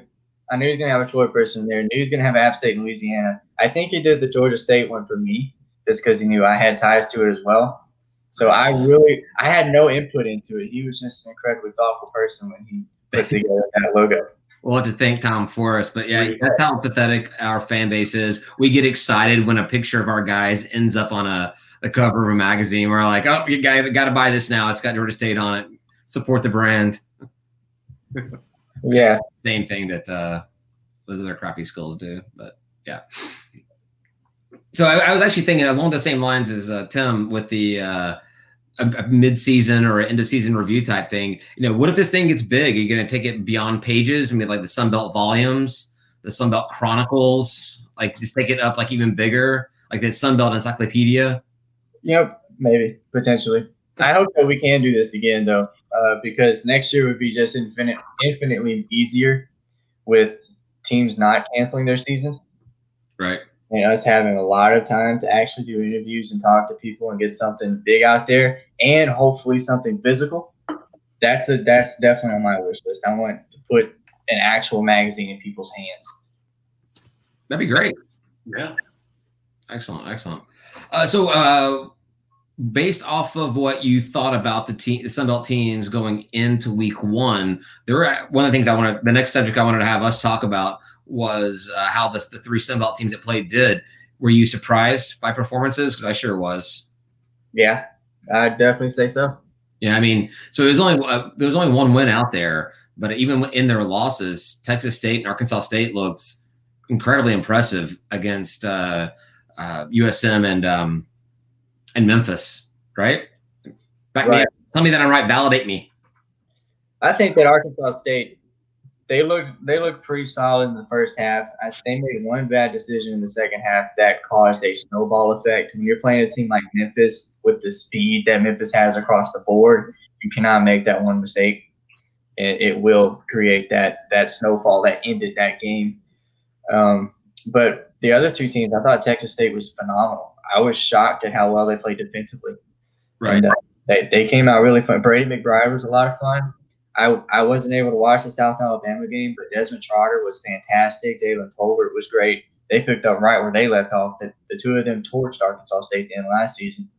[SPEAKER 4] I knew he was going to have a Troy person there. I knew he was going to have App State in Louisiana. I think he did the Georgia State one for me just because he knew I had ties to it as well. So I really, I had no input into it. He was just an incredibly thoughtful person when he put together that logo.
[SPEAKER 1] We'll have to thank Tom for us, but yeah, that's how pathetic our fan base is. We get excited when a picture of our guys ends up on a the cover of a magazine. We're like, oh, you got got to buy this now. It's got Georgia State on it. Support the brand.
[SPEAKER 4] Yeah,
[SPEAKER 1] Same thing that uh, those other crappy schools do, but yeah. So I, I was actually thinking along the same lines as uh, Tim with the uh, a, a mid-season or end of season review type thing. You know, what if this thing gets big? Are you going to take it beyond pages? I mean, like the Sunbelt volumes, the Sunbelt Chronicles, like just take it up like even bigger, like the Sunbelt Encyclopedia.
[SPEAKER 4] you know, maybe potentially. I hope that we can do this again though, uh, because next year would be just infinite, infinitely easier with teams not canceling their seasons.
[SPEAKER 1] Right.
[SPEAKER 4] and us having a lot of time to actually do interviews and talk to people and get something big out there and hopefully something physical. That's a that's definitely on my wish list. I want to put an actual magazine in people's hands.
[SPEAKER 1] That'd be great.
[SPEAKER 3] Yeah.
[SPEAKER 1] Excellent, excellent. Uh, so, uh, based off of what you thought about the team, the Sunbelt teams going into Week One, there were one of the things I wanted. The next subject I wanted to have us talk about was uh, how this, the three Sunbelt teams that played did. Were you surprised by performances? Because I sure was.
[SPEAKER 4] Yeah, I'd definitely say so.
[SPEAKER 1] Yeah, I mean, so there's only uh, there was only one win out there, but even in their losses, Texas State and Arkansas State looks incredibly impressive against uh, uh, USM and um, and Memphis. Right? Back me
[SPEAKER 4] Right.
[SPEAKER 1] up. Tell me that I'm right. Validate me.
[SPEAKER 4] I think that Arkansas State they looked they looked pretty solid in the first half. I, they made one bad decision in the second half that caused a snowball effect. When you're playing a team like Memphis with the speed that Memphis has across the board, you cannot make that one mistake. It, it will create that that snowfall that ended that game. Um, but the other two teams, I thought Texas State was phenomenal. I was shocked at how well they played defensively.
[SPEAKER 1] Right.
[SPEAKER 4] And, uh, they, they came out really fun. Brady McBride was a lot of fun. I, I wasn't able to watch the South Alabama game, but Desmond Trotter was fantastic. Jalen Tolbert was great. They picked up right where they left off. The, the two of them torched Arkansas State in the last season.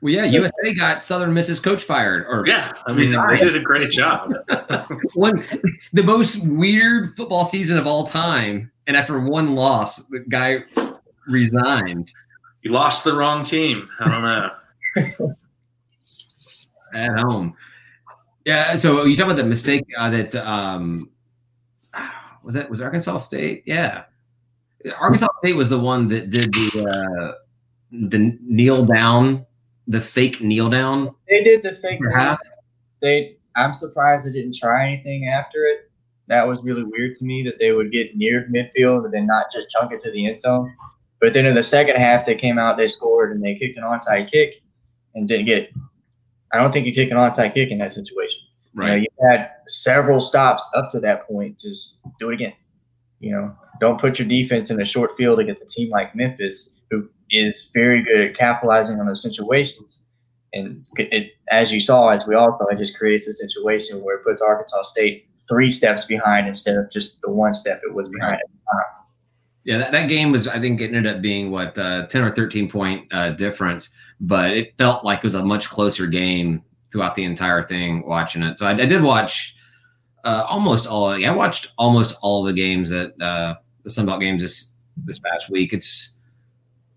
[SPEAKER 1] Well, yeah, USA got Southern Miss's coach fired, or
[SPEAKER 3] Yeah. I mean, they did a great job.
[SPEAKER 1] one the most weird football season of all time. And after one loss, the guy resigned
[SPEAKER 3] You lost the wrong team. I don't know.
[SPEAKER 1] at home. Yeah. So you talk about the mistake uh, that um, was that was Arkansas State? Yeah, Arkansas State was the one that did the uh, the kneel down, the fake kneel down.
[SPEAKER 4] They did the fake.
[SPEAKER 1] half.
[SPEAKER 4] They. I'm surprised they didn't try anything after it. That was really weird to me that they would get near midfield and then not just chunk it to the end zone. But then in the second half, they came out, they scored, and they kicked an onside kick and didn't get. I don't think you kick an onside kick in that situation. You know, you had several stops up to that point. Just do it again. You know, don't put your defense in a short field against a team like Memphis, who is very good at capitalizing on those situations. And it, as you saw, as we all saw, it just creates a situation where it puts Arkansas State three steps behind instead of just the one step it was behind.
[SPEAKER 1] Yeah, that, that game was, I think, it ended up being what uh, ten or thirteen point uh, difference, but it felt like it was a much closer game throughout the entire thing. Watching it, so I, I did watch uh, almost all. I watched almost all the games at uh, the Sunbelt games this this past week. It's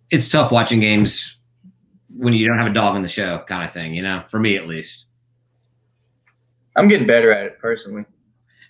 [SPEAKER 1] it's tough watching games when you don't have a dog in the show, kind of thing. You know, for me at least.
[SPEAKER 4] I'm getting better at it personally.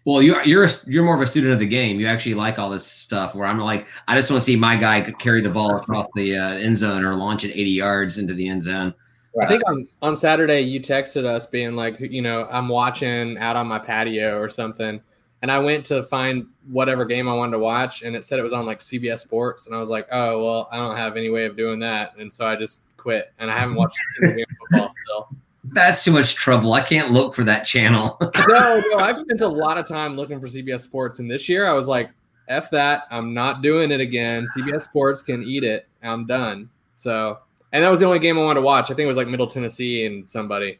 [SPEAKER 1] Well, you're you're a, you're more of a student of the game. You actually like all this stuff. Where I'm like, I just want to see my guy carry the ball across the uh, end zone or launch it 80 yards into the end zone.
[SPEAKER 2] I think on, on Saturday you texted us being like, you know, I'm watching out on my patio or something. And I went to find whatever game I wanted to watch and it said it was on like CBS Sports. And I was like, oh, well, I don't have any way of doing that. And so I just quit and I haven't watched a single game of football still.
[SPEAKER 1] That's too much trouble. I can't look for that channel.
[SPEAKER 2] No, no, I've spent a lot of time looking for CBS Sports. And this year I was like, F that. I'm not doing it again. CBS Sports can eat it. I'm done. So, and that was the only game I wanted to watch. I think it was like Middle Tennessee and somebody.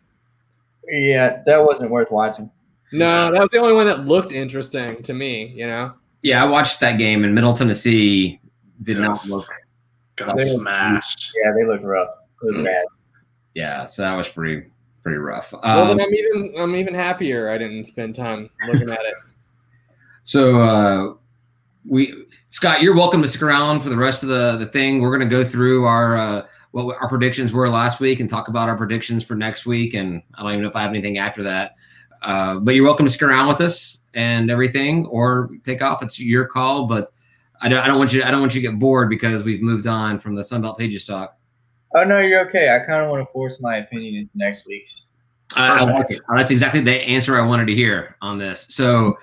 [SPEAKER 4] Yeah, that wasn't worth watching.
[SPEAKER 2] No, that was the only one that looked interesting to me, you know?
[SPEAKER 1] yeah, I watched that game and Middle Tennessee did not
[SPEAKER 3] Yes.
[SPEAKER 1] look.
[SPEAKER 3] Got smashed.
[SPEAKER 4] Yeah, they looked rough. It was mm. bad.
[SPEAKER 1] Yeah, so that was pretty pretty rough.
[SPEAKER 2] well,
[SPEAKER 1] Um,
[SPEAKER 2] then I'm even I'm even happier I didn't spend time looking at it.
[SPEAKER 1] So uh, we Scott, you're welcome to stick around for the rest of the the thing. We're going to go through our uh, what our predictions were last week and talk about our predictions for next week. And I don't even know if I have anything after that. Uh, but you're welcome to stick around with us and everything, or take off. It's your call. But I don't I don't want you I don't want you to get bored because we've moved on from the Sunbelt Pages talk.
[SPEAKER 4] Oh no, you're okay. I kind of want to force my opinion into next week.
[SPEAKER 1] I, I like it. That's exactly the answer I wanted to hear on this. So,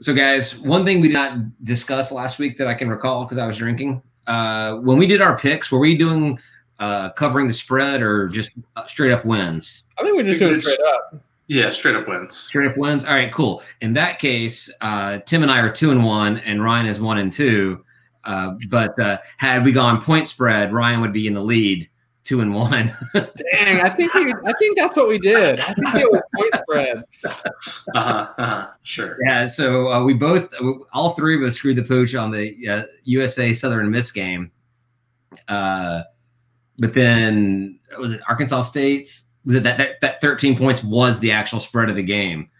[SPEAKER 1] so guys, one thing we did not discuss last week that I can recall because I was drinking. Uh, when we did our picks, were we doing uh, covering the spread or just uh, straight up wins?
[SPEAKER 2] I think we just do it straight up.
[SPEAKER 3] Yeah, straight up wins.
[SPEAKER 1] Straight up wins. All right, cool. In that case, uh, Tim and I are two and one, and Ryan is one and two. Uh, but uh, had we gone point spread, Ryan would be in the lead, two and one.
[SPEAKER 2] Dang, I think we, I think that's what we did. I think it was point spread.
[SPEAKER 3] Uh-huh, uh-huh. Sure.
[SPEAKER 1] Yeah, so uh, we both, all three of us screwed the pooch on the uh, USA Southern Miss game. Uh, but then was it Arkansas State's? Was it that, that that 13 points was the actual spread of the game?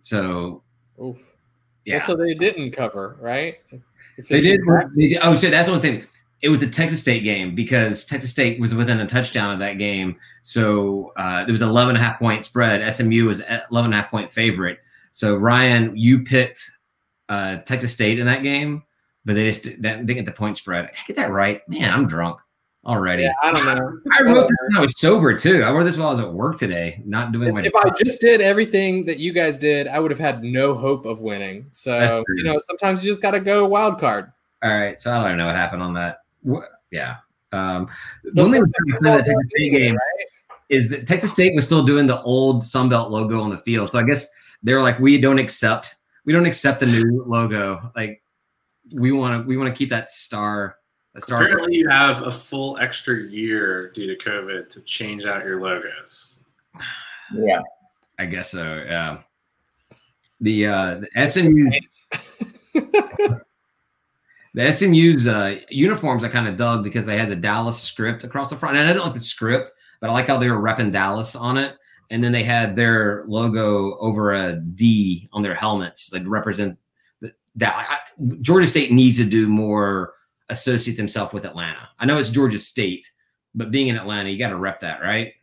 [SPEAKER 1] So
[SPEAKER 2] Oof.
[SPEAKER 1] yeah,
[SPEAKER 2] Well, so they didn't cover, right?
[SPEAKER 1] They did. They did oh, so that's what I'm saying. It was a Texas State game because Texas State was within a touchdown of that game. So uh, there was an 11 and a half point spread. SMU was at 11 and a half point favorite. So Ryan, you picked uh, Texas State in that game, but they just didn't get the point spread. I get that right? Man, I'm drunk already.
[SPEAKER 2] Yeah, I don't know.
[SPEAKER 1] I wrote this when I was sober too. I wrote this while I was at work today, not doing my.
[SPEAKER 2] If I just did everything that you guys did, I would have had no hope of winning. So you know, sometimes you just got to go wild card.
[SPEAKER 1] All right, so I don't know what happened on that. Wha- Yeah. Um,
[SPEAKER 2] Just
[SPEAKER 1] one thing
[SPEAKER 2] like
[SPEAKER 1] that's that Texas State
[SPEAKER 2] does
[SPEAKER 1] game
[SPEAKER 2] right?
[SPEAKER 1] is that Texas State was still doing the old Sunbelt logo on the field. So I guess they're like, we don't accept, we don't accept the new logo. Like we want to, we want to keep that star, a star.
[SPEAKER 3] Apparently, you have a full extra year due to COVID to change out your logos.
[SPEAKER 4] Yeah.
[SPEAKER 1] I guess so. Yeah. The uh, the SMU, the SMU's uh, uniforms I kind of dug because they had the Dallas script across the front. And I don't like the script, but I like how they were repping Dallas on it. And then they had their logo over a D on their helmets, like represent that. Georgia State needs to do more associate themselves with Atlanta. I know it's Georgia State, but being in Atlanta, you got to rep that, right?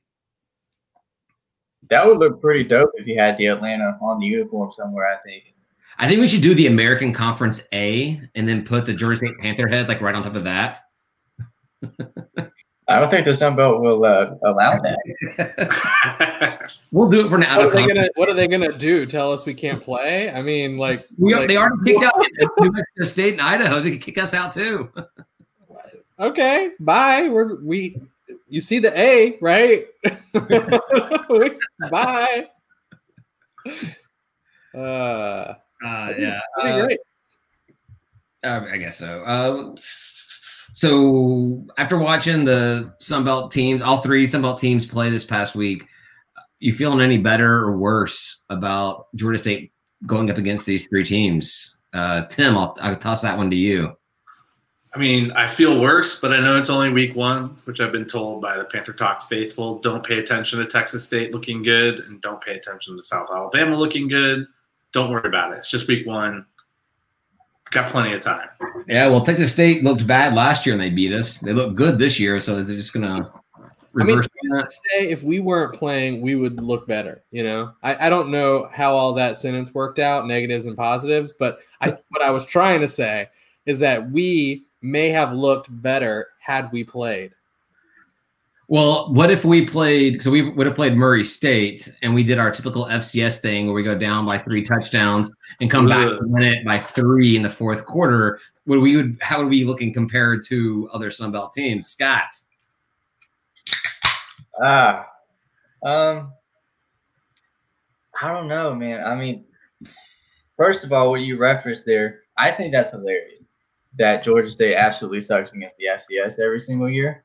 [SPEAKER 4] That would look pretty dope if you had the Atlanta on the uniform somewhere. I think.
[SPEAKER 1] I think we should do the American Conference A and then put the Georgia State Panther head like right on top of that.
[SPEAKER 4] I don't think the Sun Belt will uh, allow that.
[SPEAKER 1] we'll do it for now.
[SPEAKER 2] What are, they gonna, what are they gonna do? Tell us we can't play? I mean, like,
[SPEAKER 1] we,
[SPEAKER 2] like
[SPEAKER 1] they already kicked out New Mexico State and Idaho. They could kick us out too.
[SPEAKER 2] okay, bye. We're we. You see the A, right? bye. Uh,
[SPEAKER 1] uh yeah,
[SPEAKER 2] uh, great.
[SPEAKER 1] Uh, I guess so. Uh, so after watching the Sunbelt teams, all three Sunbelt teams play this past week, you feeling any better or worse about Georgia State going up against these three teams? Uh, Tim, I'll, I'll toss that one to you.
[SPEAKER 3] I mean, I feel worse, but I know it's only week one, which I've been told by the Panther Talk faithful. Don't pay attention to Texas State looking good, and don't pay attention to South Alabama looking good. Don't worry about it. It's just week one. Got plenty of time.
[SPEAKER 1] Yeah, well, Texas State looked bad last year and they beat us. They look good this year, so is it just gonna reverse?
[SPEAKER 2] I mean, say if we weren't playing, we would look better. You know, I, I don't know how all that sentence worked out, negatives and positives, but I what I was trying to say is that we may have looked better had we played.
[SPEAKER 1] Well, what if we played? So we would have played Murray State, and we did our typical FCS thing where we go down by three touchdowns and come back and win it by three in the fourth quarter. Would we would how would we be looking compared to other Sunbelt teams? Scott.
[SPEAKER 4] Ah, um, I don't know, man. I mean, first of all, what you referenced there, I think that's hilarious. That Georgia State absolutely sucks against the FCS every single year.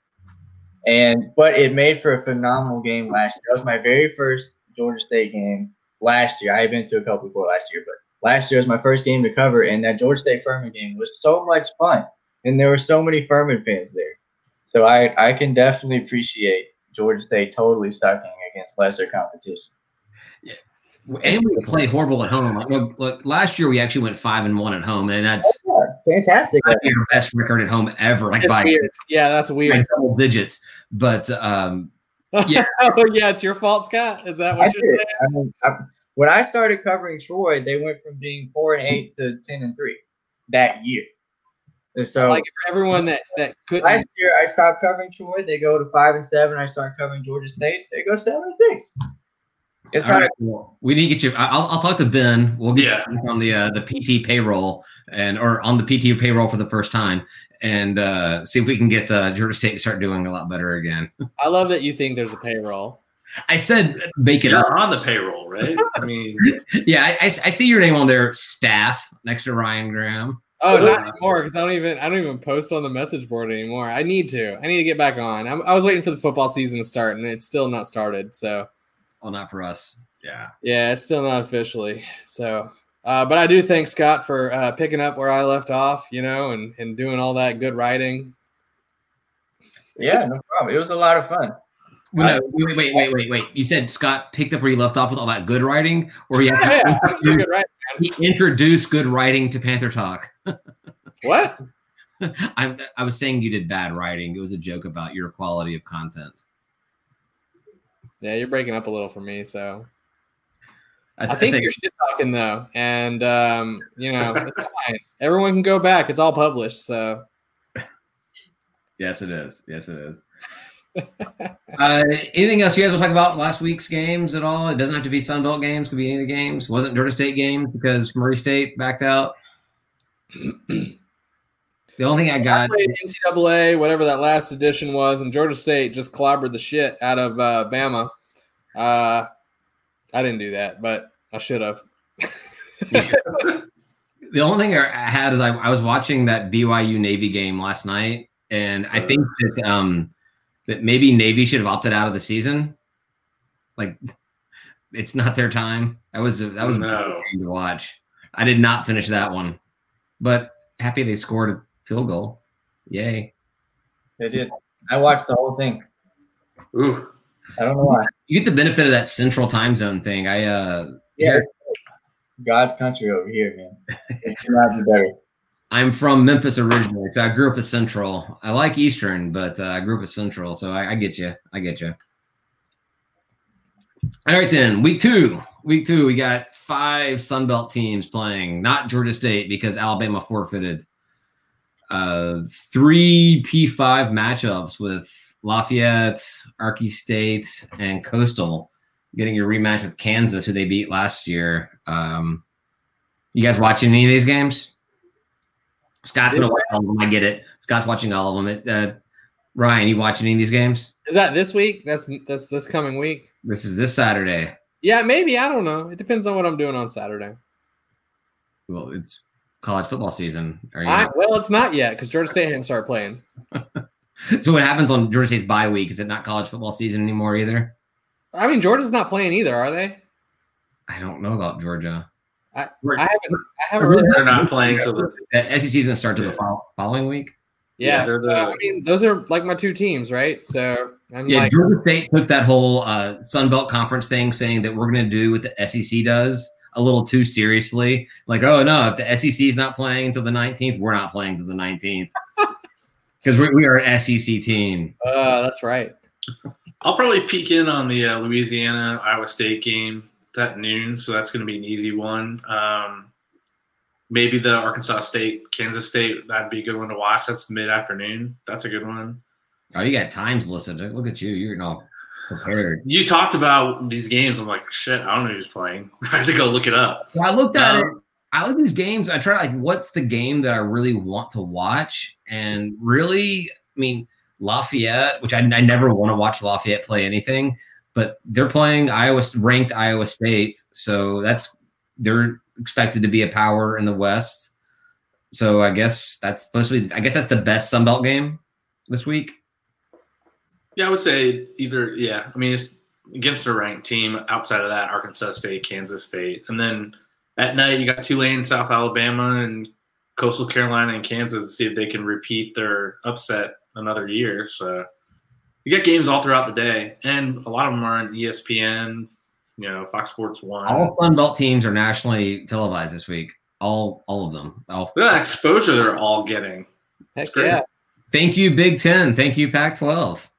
[SPEAKER 4] And but it made for a phenomenal game last year. That was my very first Georgia State game last year. I had been to a couple before last year, but last year was my first game to cover, and that Georgia State Furman game was so much fun, and there were so many Furman fans there. So I I can definitely appreciate Georgia State totally sucking against lesser competition.
[SPEAKER 1] Yeah. And we play horrible at home. Look, look, last year we actually went five and one at home, and that's
[SPEAKER 4] yeah, fantastic.
[SPEAKER 1] Your best record at home ever, like by
[SPEAKER 2] weird. yeah, that's weird.
[SPEAKER 1] double digits. But um,
[SPEAKER 2] yeah, oh, yeah, it's your fault, Scott. Is that what I you're saying?
[SPEAKER 4] I mean, I, when I started covering Troy, they went from being four and eight to ten and three that year. And so,
[SPEAKER 2] like for everyone that that could
[SPEAKER 4] last year, I stopped covering Troy. They go to five and seven. I start covering Georgia State. They go seven and six.
[SPEAKER 1] It's not. Right, well, we need to get you. I'll, I'll talk to Ben. We'll get yeah. you on the uh, the PT payroll and or on the PT payroll for the first time, and uh, see if we can get uh, Georgia State to start doing a lot better again.
[SPEAKER 2] I love that you think there's a payroll.
[SPEAKER 1] I said make it
[SPEAKER 3] You're
[SPEAKER 1] up.
[SPEAKER 3] on the payroll, right? I mean,
[SPEAKER 1] yeah, I, I, I, see your name on their staff next to Ryan Graham.
[SPEAKER 2] Oh, not anymore because I don't even I don't even post on the message board anymore. I need to. I need to get back on. I'm, i was waiting for the football season to start, and it's still not started. So,
[SPEAKER 1] well, not for us. Yeah,
[SPEAKER 2] yeah, it's still not officially. So, uh, but I do thank Scott for uh, picking up where I left off. You know, and and doing all that good writing.
[SPEAKER 4] Yeah, no problem. It was a lot of fun.
[SPEAKER 1] Well, no, wait, wait, wait, wait, wait. You said Scott picked up where you left off with all that good writing, or he,
[SPEAKER 2] yeah,
[SPEAKER 1] introduced, good writing, he introduced good writing to Panther Talk.
[SPEAKER 2] what?
[SPEAKER 1] I, I was saying you did bad writing. It was a joke about your quality of content.
[SPEAKER 2] Yeah, you're breaking up a little for me, so I, th- I think I you're shit talking though, and um, you know it's fine. Everyone can go back; it's all published. So,
[SPEAKER 1] yes, it is. Yes, it is. uh, anything else you guys want to talk about last week's games at all? It doesn't have to be Sunbelt games; could be any of the games. Wasn't Georgia State games because Murray State backed out. the only thing I got
[SPEAKER 2] I NCAA, whatever that last edition was, and Georgia State just clobbered the shit out of uh, Bama. Uh, I didn't do that, but I should have.
[SPEAKER 1] the only thing I had is I, I was watching that BYU Navy game last night, and I think that um, that maybe Navy should have opted out of the season. Like, it's not their time. That was that was no. to watch. I did not finish that one, but happy they scored a field goal. Yay!
[SPEAKER 4] They did. I watched the whole thing.
[SPEAKER 3] Ooh.
[SPEAKER 4] I don't know why.
[SPEAKER 1] You get the benefit of that central time zone thing. I uh
[SPEAKER 4] yeah. God's country over here, man. It cannot be better.
[SPEAKER 1] I'm from Memphis originally, so I grew up at Central. I like Eastern, but uh, I grew up at Central, so I, I get you. I get you. All right, then week two. Week two, we got five Sun Belt teams playing. Not Georgia State because Alabama forfeited. Uh, three P5 matchups with Lafayette, Arky State, and Coastal getting your rematch with Kansas, who they beat last year. Um, you guys watching any of these games? Scott's gonna watch all of them. I get it. Scott's watching all of them. It, uh, Ryan, you watching any of these games?
[SPEAKER 2] Is that this week? That's that's this coming week.
[SPEAKER 1] This is this Saturday.
[SPEAKER 2] Yeah, maybe. I don't know. It depends on what I'm doing on Saturday.
[SPEAKER 1] Well, it's college football season. Are you
[SPEAKER 2] I, well, it's not yet because Georgia State hasn't started playing.
[SPEAKER 1] so what happens on Georgia State's bye week? Is it not college football season anymore either?
[SPEAKER 2] I mean, Georgia's not playing either, are they?
[SPEAKER 1] I don't know about Georgia.
[SPEAKER 2] I, I haven't. I haven't really.
[SPEAKER 3] They're not playing till the
[SPEAKER 1] The SEC doesn't start till the following week.
[SPEAKER 2] Yeah,
[SPEAKER 3] Yeah, they're
[SPEAKER 2] so, I mean, those are like my two teams, right? So I'm
[SPEAKER 1] Yeah,
[SPEAKER 2] like,
[SPEAKER 1] Georgia State took that whole uh, Sun Belt Conference thing, saying that we're going to do what the SEC does a little too seriously. Like, oh no, if the SEC is not playing until the 19th, we're not playing until the 19th because we, we are an SEC team.
[SPEAKER 2] uh, that's right.
[SPEAKER 3] I'll probably peek in on the uh, Louisiana Iowa State game. It's at noon, so that's going to be an easy one. Um, maybe the Arkansas State Kansas State that'd be a good one to watch. That's mid afternoon. That's a good one.
[SPEAKER 1] Oh, you got times listed. Look at you. You're not prepared.
[SPEAKER 3] You talked about these games. I'm like, shit, I don't know who's playing. I had to go look it up.
[SPEAKER 1] So I looked at it.
[SPEAKER 3] Um,
[SPEAKER 1] I look at these games. I try like, what's the game that I really want to watch? And really, I mean, Lafayette, which I, I never want to watch Lafayette play anything, but they're playing Iowa ranked Iowa State, so that's they're expected to be a power in the West. So I guess that's supposed to be. I guess that's the best Sun Belt game this week.
[SPEAKER 3] Yeah, I would say either. Yeah, I mean, it's against a ranked team. Outside of that, Arkansas State, Kansas State, and then at night you got Tulane, South Alabama, and Coastal Carolina and Kansas to see if they can repeat their upset another year. So you got games all throughout the day, and a lot of them are on ESPN. You know, Fox Sports One.
[SPEAKER 1] All Sun Belt teams are nationally televised this week. All all of them. All,
[SPEAKER 3] the exposure they're all getting. That's great.
[SPEAKER 2] yeah.
[SPEAKER 1] Thank you, Big Ten. Thank you, Pac 12.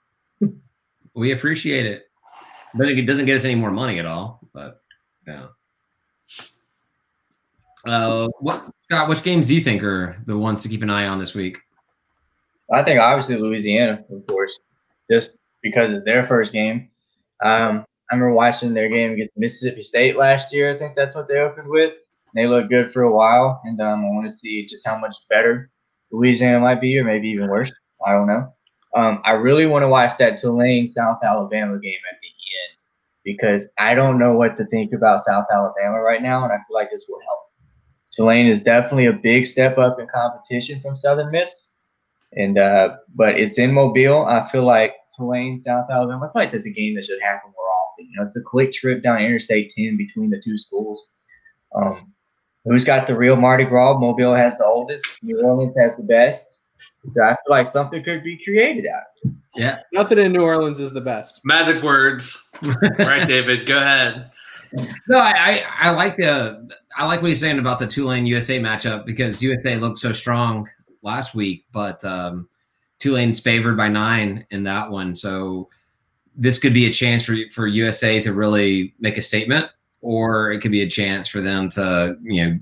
[SPEAKER 1] We appreciate it. But it doesn't get us any more money at all. But yeah. Uh, what Scott? Which games do you think are the ones to keep an eye on this week?
[SPEAKER 4] I think obviously Louisiana, of course, just because it's their first game. Um, I remember watching their game against Mississippi State last year. I think that's what they opened with. They looked good for a while, and um, I want to see just how much better Louisiana might be, or maybe even worse. I don't know. Um, I really want to watch that Tulane South Alabama game at the end because I don't know what to think about South Alabama right now, and I feel like this will help. Tulane is definitely a big step up in competition from Southern Miss, and uh, but it's in Mobile. I feel like Tulane South Alabama. I feel like that's a game that should happen more often. You know, it's a quick trip down Interstate 10 between the two schools. Um, who's got the real Mardi Gras? Mobile has the oldest. New Orleans has the best. So I feel like something could be created out of this. Yeah.
[SPEAKER 2] Nothing in New Orleans is the best.
[SPEAKER 3] Magic words, right, David? Go ahead.
[SPEAKER 1] No, I, I I like the I like what he's saying about the Tulane USA matchup because USA looked so strong last week, but um, Tulane's favored by nine in that one. So this could be a chance for for USA to really make a statement, or it could be a chance for them to you know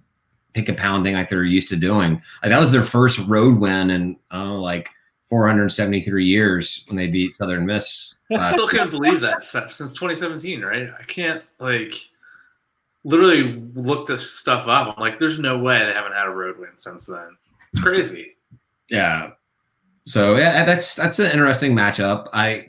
[SPEAKER 1] take a pounding like they're used to doing. Like that was their first road win in I don't know like 473 years when they beat Southern Miss.
[SPEAKER 3] I still couldn't believe that since 2017, right? I can't like literally look this stuff up. I'm like, there's no way they haven't had a road win since then. It's crazy.
[SPEAKER 1] Yeah. So yeah, that's that's an interesting matchup. I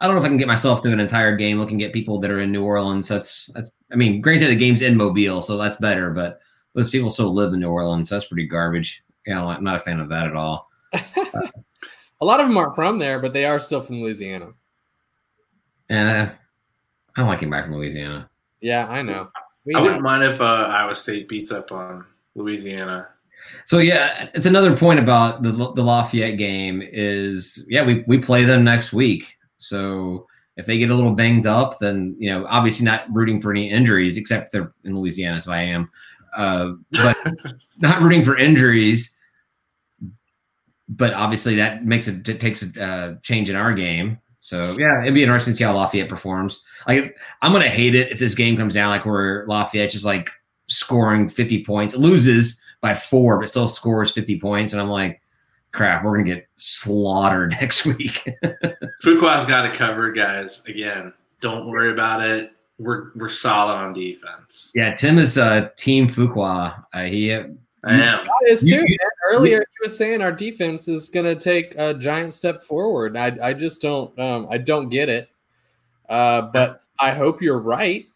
[SPEAKER 1] I don't know if I can get myself through an entire game looking at people that are in New Orleans. That's that's I mean, granted the game's in Mobile, so that's better, but those people still live in New Orleans, so that's pretty garbage. Yeah, I'm not a fan of that at all.
[SPEAKER 2] A lot of them aren't from there, but they are still from Louisiana.
[SPEAKER 1] And uh, I don't like him back from Louisiana.
[SPEAKER 2] Yeah, I know. We
[SPEAKER 3] I
[SPEAKER 2] know.
[SPEAKER 3] wouldn't mind if uh, Iowa State beats up on Louisiana.
[SPEAKER 1] So yeah, it's another point about the the Lafayette game is yeah we we play them next week. So if they get a little banged up, then you know obviously not rooting for any injuries except they're in Louisiana, so I am. Uh, but not rooting for injuries. but obviously that makes it, it takes a uh, change in our game. So yeah, it'd be interesting to see how Lafayette performs. Like I'm gonna hate it if this game comes down like where Lafayette's just like scoring 50 points, loses by four, but still scores 50 points, and I'm like, crap, we're gonna get slaughtered next week.
[SPEAKER 3] Fuqua's got it covered, guys. Again, don't worry about it. We're we're solid on defense.
[SPEAKER 1] yeah, Tim is uh, team Fuqua. Uh, he
[SPEAKER 3] I am.
[SPEAKER 2] That is
[SPEAKER 1] You-
[SPEAKER 2] too. man. Earlier, you was saying our defense is going to take a giant step forward. I, I just don't, um, I don't get it. Uh, but I hope you're right.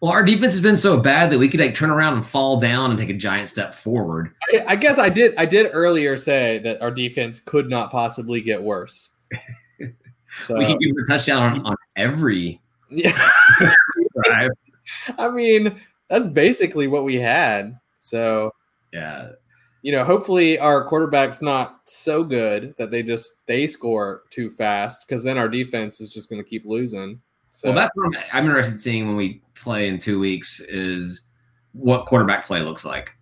[SPEAKER 1] well, our defense has been so bad that we could like turn around and fall down and take a giant step forward.
[SPEAKER 2] I, I guess I did. I did earlier say that our defense could not possibly get worse. So
[SPEAKER 1] we could give a touchdown on, on every
[SPEAKER 2] yeah,
[SPEAKER 1] drive.
[SPEAKER 2] I mean that's basically what we had. So
[SPEAKER 1] Yeah,
[SPEAKER 2] you know, hopefully our quarterback's not so good that they just they score too fast because then our defense is just going to keep losing. So
[SPEAKER 1] Well, that's what I'm, I'm interested in seeing when we play in two weeks is what quarterback play looks like.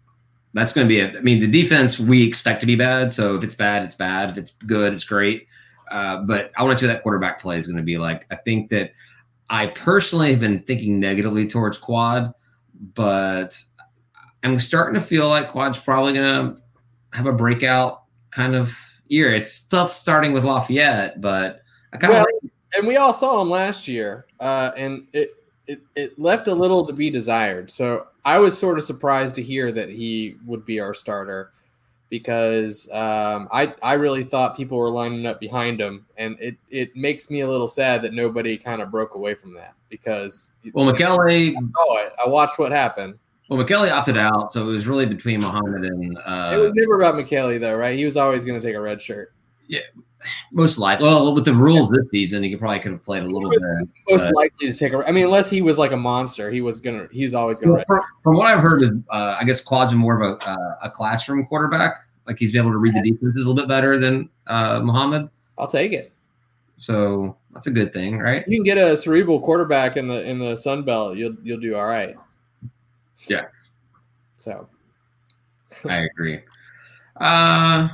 [SPEAKER 1] That's going to be it. I mean, the defense we expect to be bad. So if it's bad, it's bad. If it's good, it's great. Uh, but I want to see what that quarterback play is going to be like. I think that I personally have been thinking negatively towards Quad, but I'm starting to feel like Quad's probably going to have a breakout kind of year. It's tough starting with Lafayette, but I kind of
[SPEAKER 2] Well, and we all saw him last year, uh, and it, it it left a little to be desired. So I was sort of surprised to hear that he would be our starter because um, I I really thought people were lining up behind him, and it it makes me a little sad that nobody kind of broke away from that because
[SPEAKER 1] well, McKelly
[SPEAKER 2] I saw it. I watched what happened.
[SPEAKER 1] Well, McKelly opted out, so it was really between Muhammad and
[SPEAKER 2] it
[SPEAKER 1] uh,
[SPEAKER 2] was never about McKelly though, right? He was always going to take a red shirt.
[SPEAKER 1] Most likely. Well, with the rules this season, he could probably could have played a little bit.
[SPEAKER 2] Most
[SPEAKER 1] But-
[SPEAKER 2] likely to take a. I mean, unless he was like a monster, he was gonna. He's always gonna.
[SPEAKER 1] Well, from, from what I've heard, is uh, I guess Quad's more of a uh, a classroom quarterback. Like he's been able to read the defenses a little bit better than uh, Muhammad.
[SPEAKER 2] I'll take it.
[SPEAKER 1] So that's a good thing, right?
[SPEAKER 2] you can get a cerebral quarterback in the in the Sun Belt, you'll you'll do all right.
[SPEAKER 1] Yeah.
[SPEAKER 2] So
[SPEAKER 1] I agree. Uh,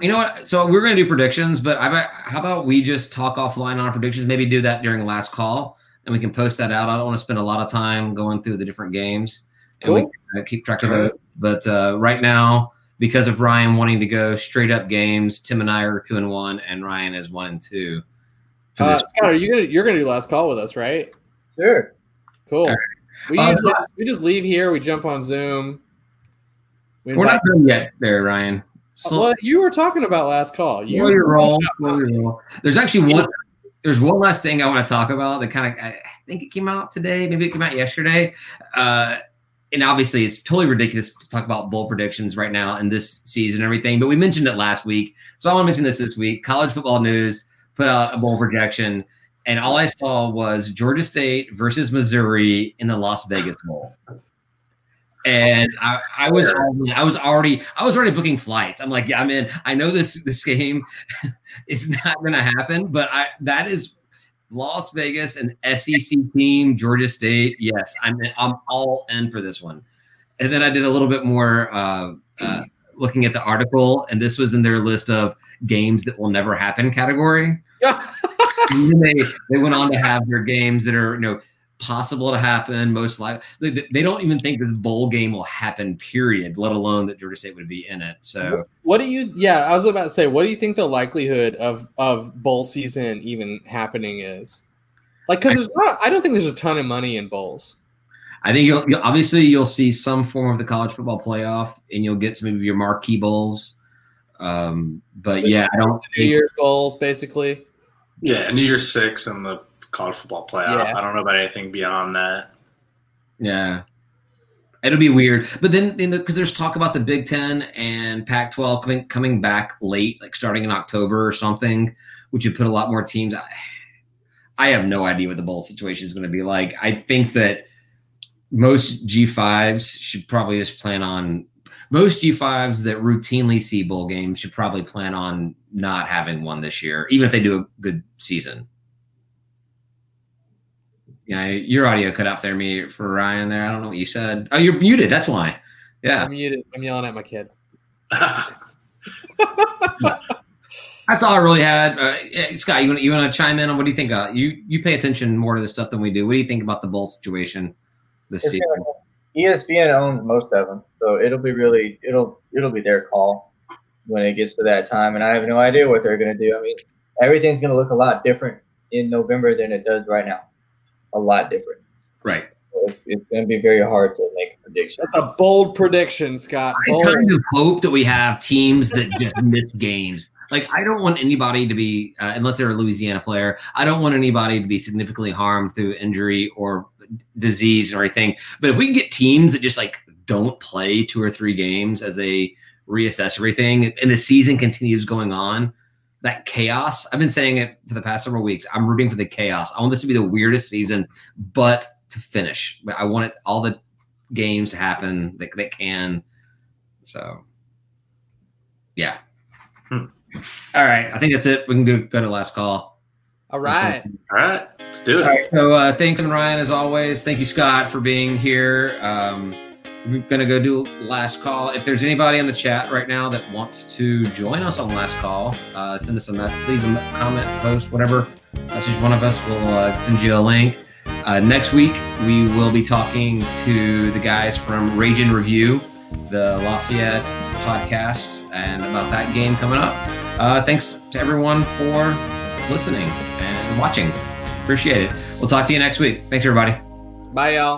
[SPEAKER 1] you know what? So we're going to do predictions, but I bet, how about we just talk offline on our predictions? Maybe do that during the last call, and we can post that out. I don't want to spend a lot of time going through the different games, and we
[SPEAKER 2] Cool.
[SPEAKER 1] can uh, keep track of those. But uh, right now, because of Ryan wanting to go straight up games, Tim and I are two and one, and Ryan is one and two.
[SPEAKER 2] uh, Scott, are you gonna you're gonna do last call with us, right?
[SPEAKER 4] Sure.
[SPEAKER 2] Cool.
[SPEAKER 1] All right.
[SPEAKER 2] We
[SPEAKER 1] Uh,
[SPEAKER 2] usually we just leave here, we jump on Zoom. We
[SPEAKER 1] we're not
[SPEAKER 2] invite-
[SPEAKER 1] done yet, there, Ryan. So-
[SPEAKER 2] well, you were talking about last call. You
[SPEAKER 1] Slow your roll. slow your roll. There's actually one. There's one last thing I want to talk about that kind of I think it came out today. Maybe it came out yesterday. Uh, and obviously, it's totally ridiculous to talk about bowl predictions right now in this season and everything. But we mentioned it last week, so I want to mention this this week. College Football News put out a bowl projection, and all I saw was Georgia State versus Missouri in the Las Vegas Bowl. And I, I was already, I was already I was already booking flights. I'm like, yeah, I'm in. I know this this game is not going to happen, but I that is Las Vegas and SEC team Georgia State. Yes, I'm I'm all in for this one. And then I did a little bit more uh, uh, looking at the article, and this was in their list of games that will never happen category. They they went on to have their games that are you know possible to happen, most likely. They, they don't even think this bowl game will happen. Period. Let alone that Georgia State would be in it. So
[SPEAKER 2] What do you? Yeah, I was about to say, what do you think the likelihood of of bowl season even happening is? Like, because there's not, I don't think there's a ton of money in bowls.
[SPEAKER 1] I think you'll, you'll obviously you'll see some form of the college football playoff, and you'll get some of your marquee bowls. Um, but yeah, I don't.
[SPEAKER 2] New
[SPEAKER 1] Think,
[SPEAKER 2] Year's bowls, basically.
[SPEAKER 3] Yeah, New Year's Six and the college football playoff.
[SPEAKER 2] Yeah.
[SPEAKER 3] I don't know about anything beyond that.
[SPEAKER 1] yeah, it'll be weird. But then, because there's talk about the Big Ten and Pac-12 coming coming back late, like starting in October or something, which would put a lot more teams. I, I have no idea what the bowl situation is going to be like. I think that most G5s should probably just plan on most G5s that routinely see bowl games should probably plan on not having one this year, even if they do a good season. Yeah, your audio cut out there, me for Ryan. There, I don't know what you said. Oh, you're muted. That's why. Yeah.
[SPEAKER 2] I'm muted. I'm yelling at my kid.
[SPEAKER 1] That's all I really had. Uh, Scott, you want you want to chime in on what do you think? Uh, you you pay attention more to the stuff than we do. What do you think about the bowl situation this
[SPEAKER 4] It's
[SPEAKER 1] season?
[SPEAKER 4] gonna- ESPN owns most of them, so it'll be really it'll it'll be their call when it gets to that time, and I have no idea what they're gonna do. I mean, everything's gonna look a lot different in November than it does right now. A lot different.
[SPEAKER 1] Right.
[SPEAKER 4] So It's, it's gonna be very hard to make a prediction.
[SPEAKER 2] That's a bold prediction, Scott.
[SPEAKER 1] I kind of hope that we have teams that just miss games. Like I don't want anybody to be, uh, unless they're a Louisiana player, I don't want anybody to be significantly harmed through injury or disease or anything. But if we can get teams that just like don't play two or three games as they reassess everything, and the season continues going on, that chaos. I've been saying it for the past several weeks. I'm rooting for the chaos. I want this to be the weirdest season, but to finish. I want it all the games to happen that, that can. So, yeah.
[SPEAKER 3] Hmm.
[SPEAKER 1] All right. I think that's it. We can go, go to last call.
[SPEAKER 2] All right.
[SPEAKER 3] All right, let's do it.
[SPEAKER 1] All right. So, uh, thanks, and Ryan, as always. Thank you, Scott, for being here. Um, we're going to go do last call. If there's anybody in the chat right now that wants to join us on last call, uh, send us a message, leave a comment, post, whatever. Message one of us. We'll uh, send you a link. Uh, next week, we will be talking to the guys from Rage and Review, the Lafayette podcast, and about that game coming up. Uh, thanks to everyone for listening and watching. Appreciate it. We'll talk to you next week. Thanks, everybody.
[SPEAKER 2] Bye, y'all.